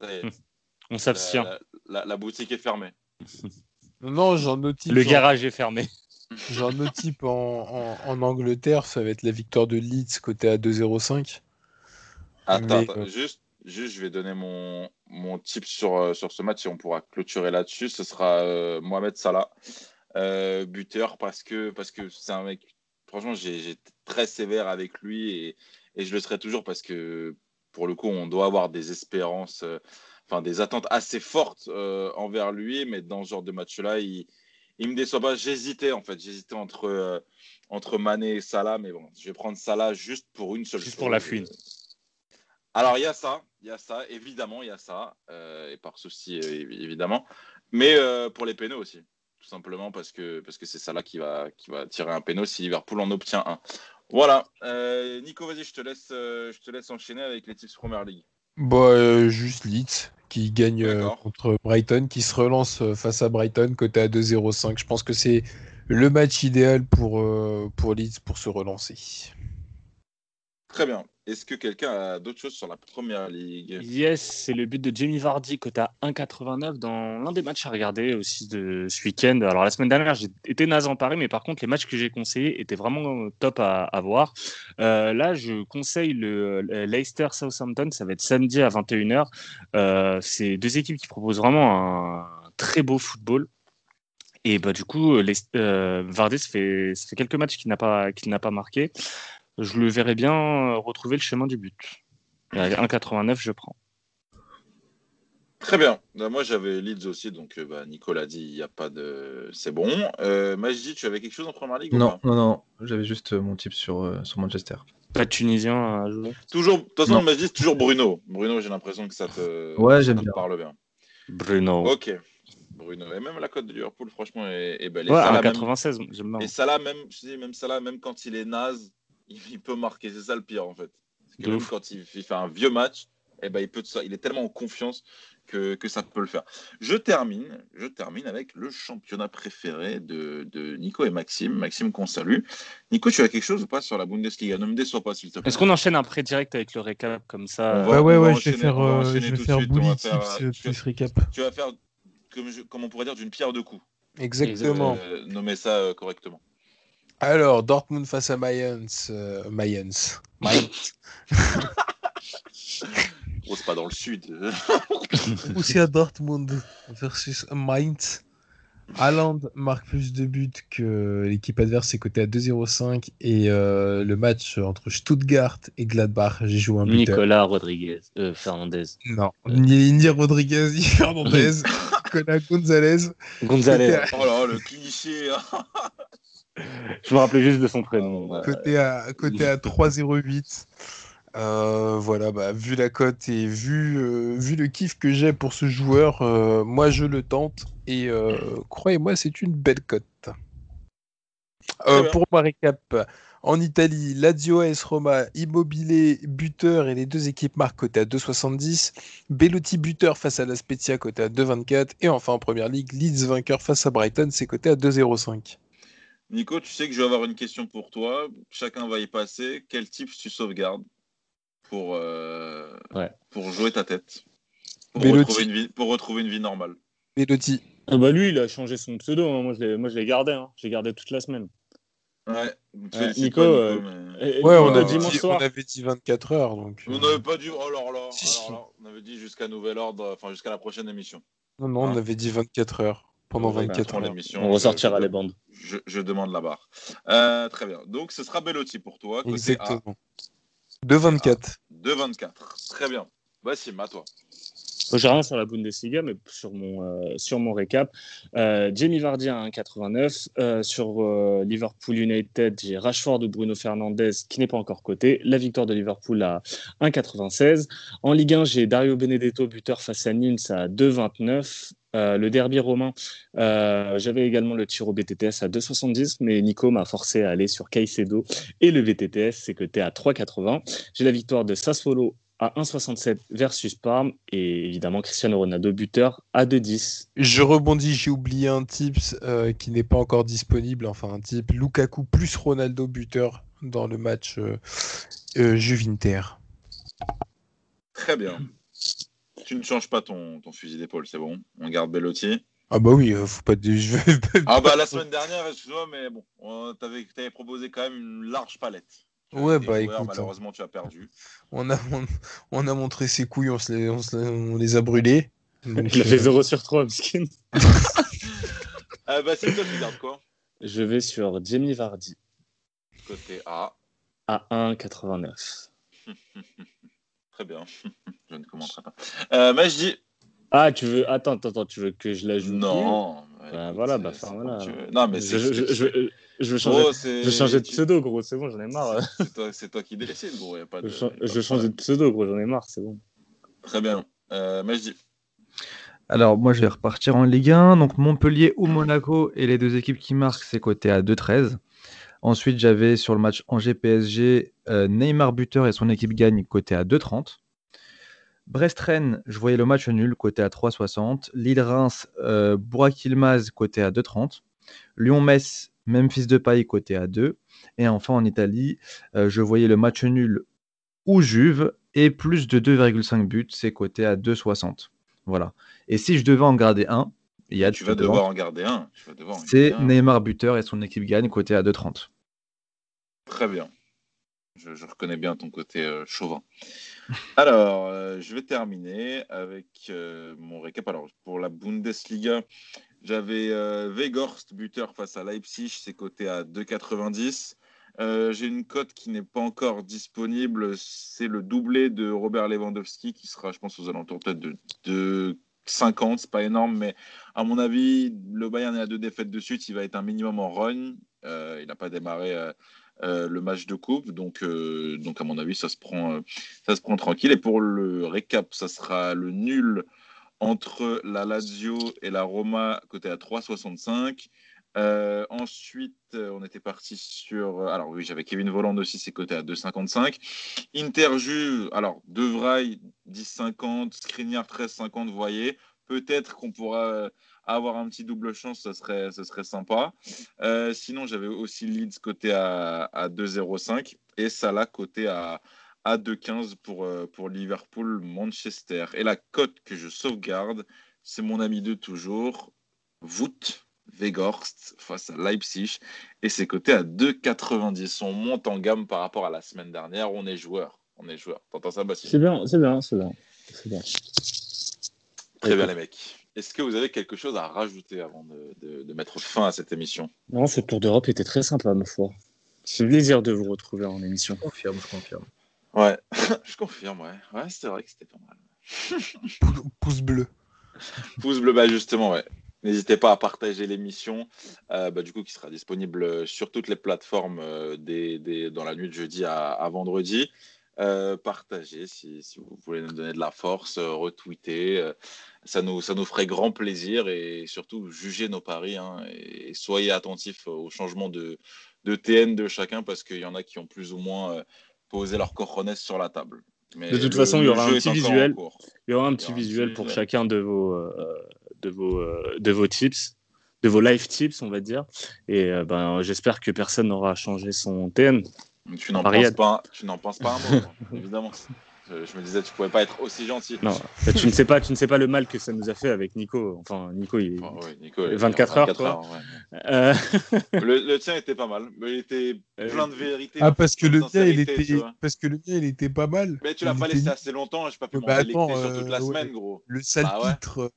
On s'abstient. la, la- la boutique est fermée. Non, j'en notifie. Le garage est fermé. J'en notifie en, en, en Angleterre, ça va être la victoire de Leeds côté à 2,05. Attends, Mais, attends, euh, juste, juste, je vais donner mon, mon tip sur, euh, sur ce match et on pourra clôturer là-dessus. Ce sera euh, Mohamed Salah, euh, buteur, parce que parce que c'est un mec. Franchement, j'ai très sévère avec lui et, et je le serai toujours parce que pour le coup, on doit avoir des espérances, euh, enfin des attentes assez fortes envers lui, mais dans ce genre de match-là, il, il me déçoit pas. J'hésitais en fait, j'hésitais entre euh, entre Mané et Salah, mais bon, je vais prendre Salah juste pour une seule Juste chose. pour la fouine. Alors, il y a ça, il y a ça, évidemment, il y a ça, euh, et par souci, euh, évi- évidemment. Mais euh, pour les pénaux aussi, tout simplement parce que parce que c'est ça là qui va, qui va tirer un pénal si Liverpool en obtient un. Voilà. Euh, Nico, vas-y, je te laisse, je te laisse enchaîner avec les tips Premier League. Bah, juste Leeds qui gagne contre Brighton, qui se relance face à Brighton côté à 2,05. Je pense que c'est le match idéal pour, pour Leeds pour se relancer. Très bien. Est-ce que quelqu'un a d'autres choses sur la Première Ligue? Yes, c'est le but de Jamie Vardy, coté à 1,89 dans l'un des matchs à regarder aussi de ce week-end. Alors, la semaine dernière, été naze en Paris, mais par contre, les matchs que j'ai conseillés étaient vraiment top à, voir. Euh, là, je conseille le, le Leicester-Southampton, ça va être samedi à 21h. Euh, c'est deux équipes qui proposent vraiment un très beau football. Et bah, du coup, les, euh, Vardy, ça fait, quelques matchs qu'il n'a pas, qu'il n'a pas marqué. Je le verrais bien euh, retrouver le chemin du but. Et à 1,89, je prends. Très bien. Bah, moi, j'avais Leeds aussi, donc bah, Nico l'a dit, il n'y a pas de. C'est bon. Euh, Majdi, tu avais quelque chose en Première Ligue ou Non, pas? non, non. J'avais juste euh, mon tip sur, euh, sur Manchester. Pas de Tunisien à jouer? Toujours, de toute façon, Non. Majdi, c'est toujours Bruno. Bruno, j'ai l'impression que ça te, Ouais, ça j'aime te bien. parle bien. Bruno. Ok. Bruno. Et même la cote de Liverpool, franchement, est, est belle. Et ouais, Salah, à même, 96, j'aime bien. et Salah, même, je dis, même Salah, même quand il est naze, il, il peut marquer. C'est ça le pire, en fait. C'est que même quand il, il fait un vieux match, eh ben, il, peut, il est tellement en confiance que, que ça peut le faire. Je termine, je termine avec le championnat préféré de, de Nico et Maxime. Maxime qu'on salue. Nico, tu as quelque chose ou pas sur la Bundesliga? Ne me déçois pas, s'il te plaît. Est-ce qu'on enchaîne après direct avec le récap comme ça? On va- Ouais, ouais, on va ouais, je vais faire, euh, je vais faire bully faire, tips euh, tu- plus recap. Tu vas faire, comme, je- comme on pourrait dire, d'une pierre deux coups. Exactement. Euh, nommer ça euh, correctement. Alors, Dortmund face à Mayence. euh, Mayence. Mainz. Oh, c'est pas dans le sud. Borussia Dortmund versus Mainz. Haaland marque plus de buts que l'équipe adverse, c'est coté à 2,05. Et euh, le match entre Stuttgart et Gladbach, j'ai joué un buteur. Nicolas Rodriguez, euh, Fernandez. Non, ni, ni Rodriguez, ni Fernandez. Nicolas Gonzalez. Gonzalez. oh là, le cliché. Je me rappelais juste de son prénom. Ouais. Côté à, côté à 3,08. Euh, voilà, bah, vu la cote et vu, euh, vu le kiff que j'ai pour ce joueur, euh, moi je le tente et euh, croyez-moi, c'est une belle cote. Euh, pour ma récap, en Italie, Lazio AS Roma, Immobilier buteur et les deux équipes marquent côté à 2,70. Bellotti buteur face à la Spezia côté à 2,24. Et enfin en première ligue, Leeds vainqueur face à Brighton, c'est côté à 2,05. Nico, tu sais que je vais avoir une question pour toi. Chacun va y passer. Quel type tu sauvegardes pour, euh, Ouais. pour jouer ta tête? Pour retrouver, une vie, pour retrouver une vie normale Bellotti. Ah bah lui, il a changé son pseudo. hein. Moi, je l'ai, moi, je l'ai gardé. Hein. Je l'ai gardé toute la semaine. Ouais. Nico, pas, euh, mais- Et- et Ouais, on, euh, a dimanche dit, soir. on avait dit 24 heures. Donc, On n'avait pas dit. Oh là là, Si, si. alors là, on avait dit jusqu'à nouvel ordre, enfin jusqu'à la prochaine émission. Non, non, on Hein avait dit 24 heures. Pendant Ouais, 24 bah, heures. l'émission, On je- ressortira je- les bandes. Je, je demande la barre. Euh, très bien. Donc, ce sera Bellotti pour toi. Côté A, Exactement. De 24. 2,24. Très bien. Voici, à toi. J'ai rien sur la Bundesliga, mais sur mon, euh, sur mon récap. Euh, Jamie Vardy à 1,89. Euh, sur euh, Liverpool United, j'ai Rashford ou Bruno Fernandez qui n'est pas encore coté. La victoire de Liverpool à 1,96. En Ligue 1, j'ai Dario Benedetto, buteur face à Nimes à 2,29. Euh, le derby romain, euh, j'avais également le tir au BTTS à 2,70, mais Nico m'a forcé à aller sur Caicedo et le BTTS, c'est coté à 3,80. J'ai la victoire de Sassuolo à 1,67 versus Parme et évidemment Cristiano Ronaldo buteur à 2,10. Je rebondis, j'ai oublié un tips euh, qui n'est pas encore disponible. Enfin, un type Lukaku plus Ronaldo buteur dans le match euh, euh, Juve-Inter. Très bien. Tu ne changes pas ton, ton fusil d'épaule, c'est bon. On garde Bellotti. Ah bah oui, euh, faut pas. vais- Ah bah la semaine dernière, excuse-moi, mais bon, on- t'avais avais proposé quand même une large palette. Ouais, bah, joueurs, écoute, Malheureusement, tu as perdu. on, a, on, on a montré ses couilles, on, se les, on, se les, on les a brûlés. Donc, Il a fait euh, 0 sur 3, Miskin. Ah bah c'est toi qui gardes quoi? Je vais sur Jamie Vardy Côté A. à 1,89. Très bien. je ne commenterai pas. Euh, mais je dis Ah, tu veux. Attends, attends, attends, tu veux que je l'ajoute? Non. Bah, Écoute, voilà, c'est- bah, enfin, voilà. tu veux. Non, mais je, c'est je, je, je- je veux changer, Gros, je veux changer de pseudo, gros, c'est bon, j'en ai marre. C'est toi, qui décides, gros. y a pas de- Je, veux changer de pseudo, gros, j'en ai marre, c'est bon. Très bien. Euh, mais je dis Alors, moi, je vais repartir en Ligue 1. Donc, Montpellier ou Monaco et les deux équipes qui marquent, c'est coté à 2,13. Ensuite, j'avais sur le match Angers-PSG, euh, Neymar buteur et son équipe gagne, coté à 2,30. Brest-Rennes, je voyais le match nul, coté à 3,60. Lille-Reims, euh, Bourg-Ilmaz, coté à 2,30. Lyon-Metz, Memphis de Paille, coté à 2. Et enfin, en Italie, euh, je voyais le match nul ou Juve et plus de 2,5 buts, c'est coté à 2,60. Voilà. Et si je devais en garder un, il y a tu vas devoir en garder un. C'est. Neymar buteur et son équipe gagne, coté à 2,30. Très bien. Je, reconnais bien ton côté euh, chauvin. Alors, euh, je vais terminer avec euh, mon récap. Alors, pour la Bundesliga, j'avais Weghorst, buteur face à Leipzig, c'est coté à 2,90. Euh, J'ai une cote qui n'est pas encore disponible, c'est le doublé de Robert Lewandowski qui sera, je pense, aux alentours peut-être de, de 50, c'est pas énorme, mais à mon avis, le Bayern est à deux défaites de suite, il va être un minimum en run. Il n'a pas démarré euh, le match de coupe, donc, euh, donc à mon avis, ça se, prend, euh, ça se prend tranquille. Et pour le récap, ça sera le nul entre la Lazio et la Roma, côté à 3,65. Euh, ensuite, on était parti sur. Alors, oui, j'avais Kevin Voland aussi, c'est coté à 2,55. Interju, alors, Devraille 10,50, Skriniar 13,50, vous voyez. Peut-être qu'on pourra avoir un petit double chance, ça serait, ça serait sympa. Euh, sinon, j'avais aussi Leeds côté à, à 2,05 et Salah côté à, à 2,15 pour, euh, pour Liverpool, Manchester. Et la cote que je sauvegarde, c'est mon ami de toujours, Wout Weghorst face à Leipzig. Et c'est coté à 2,90. On monte en gamme par rapport à la semaine dernière. On est joueur. On est joueur. T'entends ça, Bastien? C'est bien, c'est bien, c'est bien. C'est bien. Très bien, les mecs. Est-ce que vous avez quelque chose à rajouter avant de, de- de mettre fin à cette émission? Non, ce tour d'Europe était très sympa, ma foi. C'est un plaisir de vous retrouver en émission. Je confirme, je confirme. Ouais, je confirme, ouais. Ouais, c'est vrai que c'était pas mal. pou- pouce bleu. Pouce bleu, bah justement, ouais. N'hésitez pas à partager l'émission, euh, bah, du coup, qui sera disponible sur toutes les plateformes euh, dès- dès- dans la nuit de jeudi à, à vendredi. Euh, partagez si, si vous voulez nous donner de la force, euh, retweeter. euh, ça, nous, ça nous ferait grand plaisir et surtout jugez nos paris hein, et, soyez attentifs au changement de, de TN de chacun parce qu'il y en a qui ont plus ou moins euh, posé leur coronesse sur la table. Mais De toute le- façon, il y aura un petit visuel. Il y aura un petit visuel pour chacun de vos, euh, de, vos, de vos tips, de vos live tips, on va dire. Et ben, j'espère que personne n'aura changé son TN. Tu n'en penses pas, tu n'en penses pas un mot, hein, évidemment. Je, je me disais, tu pouvais pas être aussi gentil. Non, tu ne sais pas, tu ne sais pas le mal que ça nous a fait avec Nico. Enfin, Nico, il. Enfin, ouais, Nico, il- 24 heures, toi. ouais. Euh, le, le tien était pas mal, mais il était Euh, plein de vérité. Ah, parce que le de mien, il était, parce que le mien, il était pas mal. Mais tu l'as pas était laissé assez longtemps, j'ai pas pu m'en bah, attends, sur toute la euh, ouais. semaine, gros. Le sale Bah ouais. titre.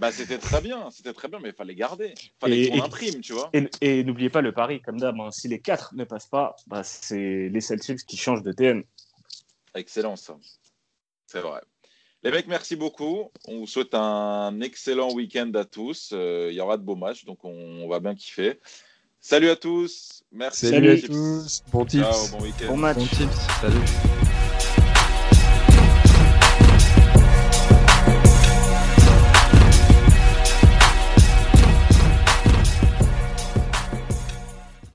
Bah, c'était très bien, c'était très bien, mais il fallait garder. Il fallait qu'on imprime, tu vois. Et, n'oubliez pas le pari, comme d'hab, hein. si les quatre ne passent pas, bah, c'est les Celtics qui changent de TN. Excellent, ça. C'est vrai. Les mecs, merci beaucoup. On vous souhaite un excellent week-end à tous. Euh, il y aura de beaux matchs, donc on, va bien kiffer. Salut à tous. Merci. Salut à tous. Bon tips. bon week-end. Bon match. Bon tips. Salut.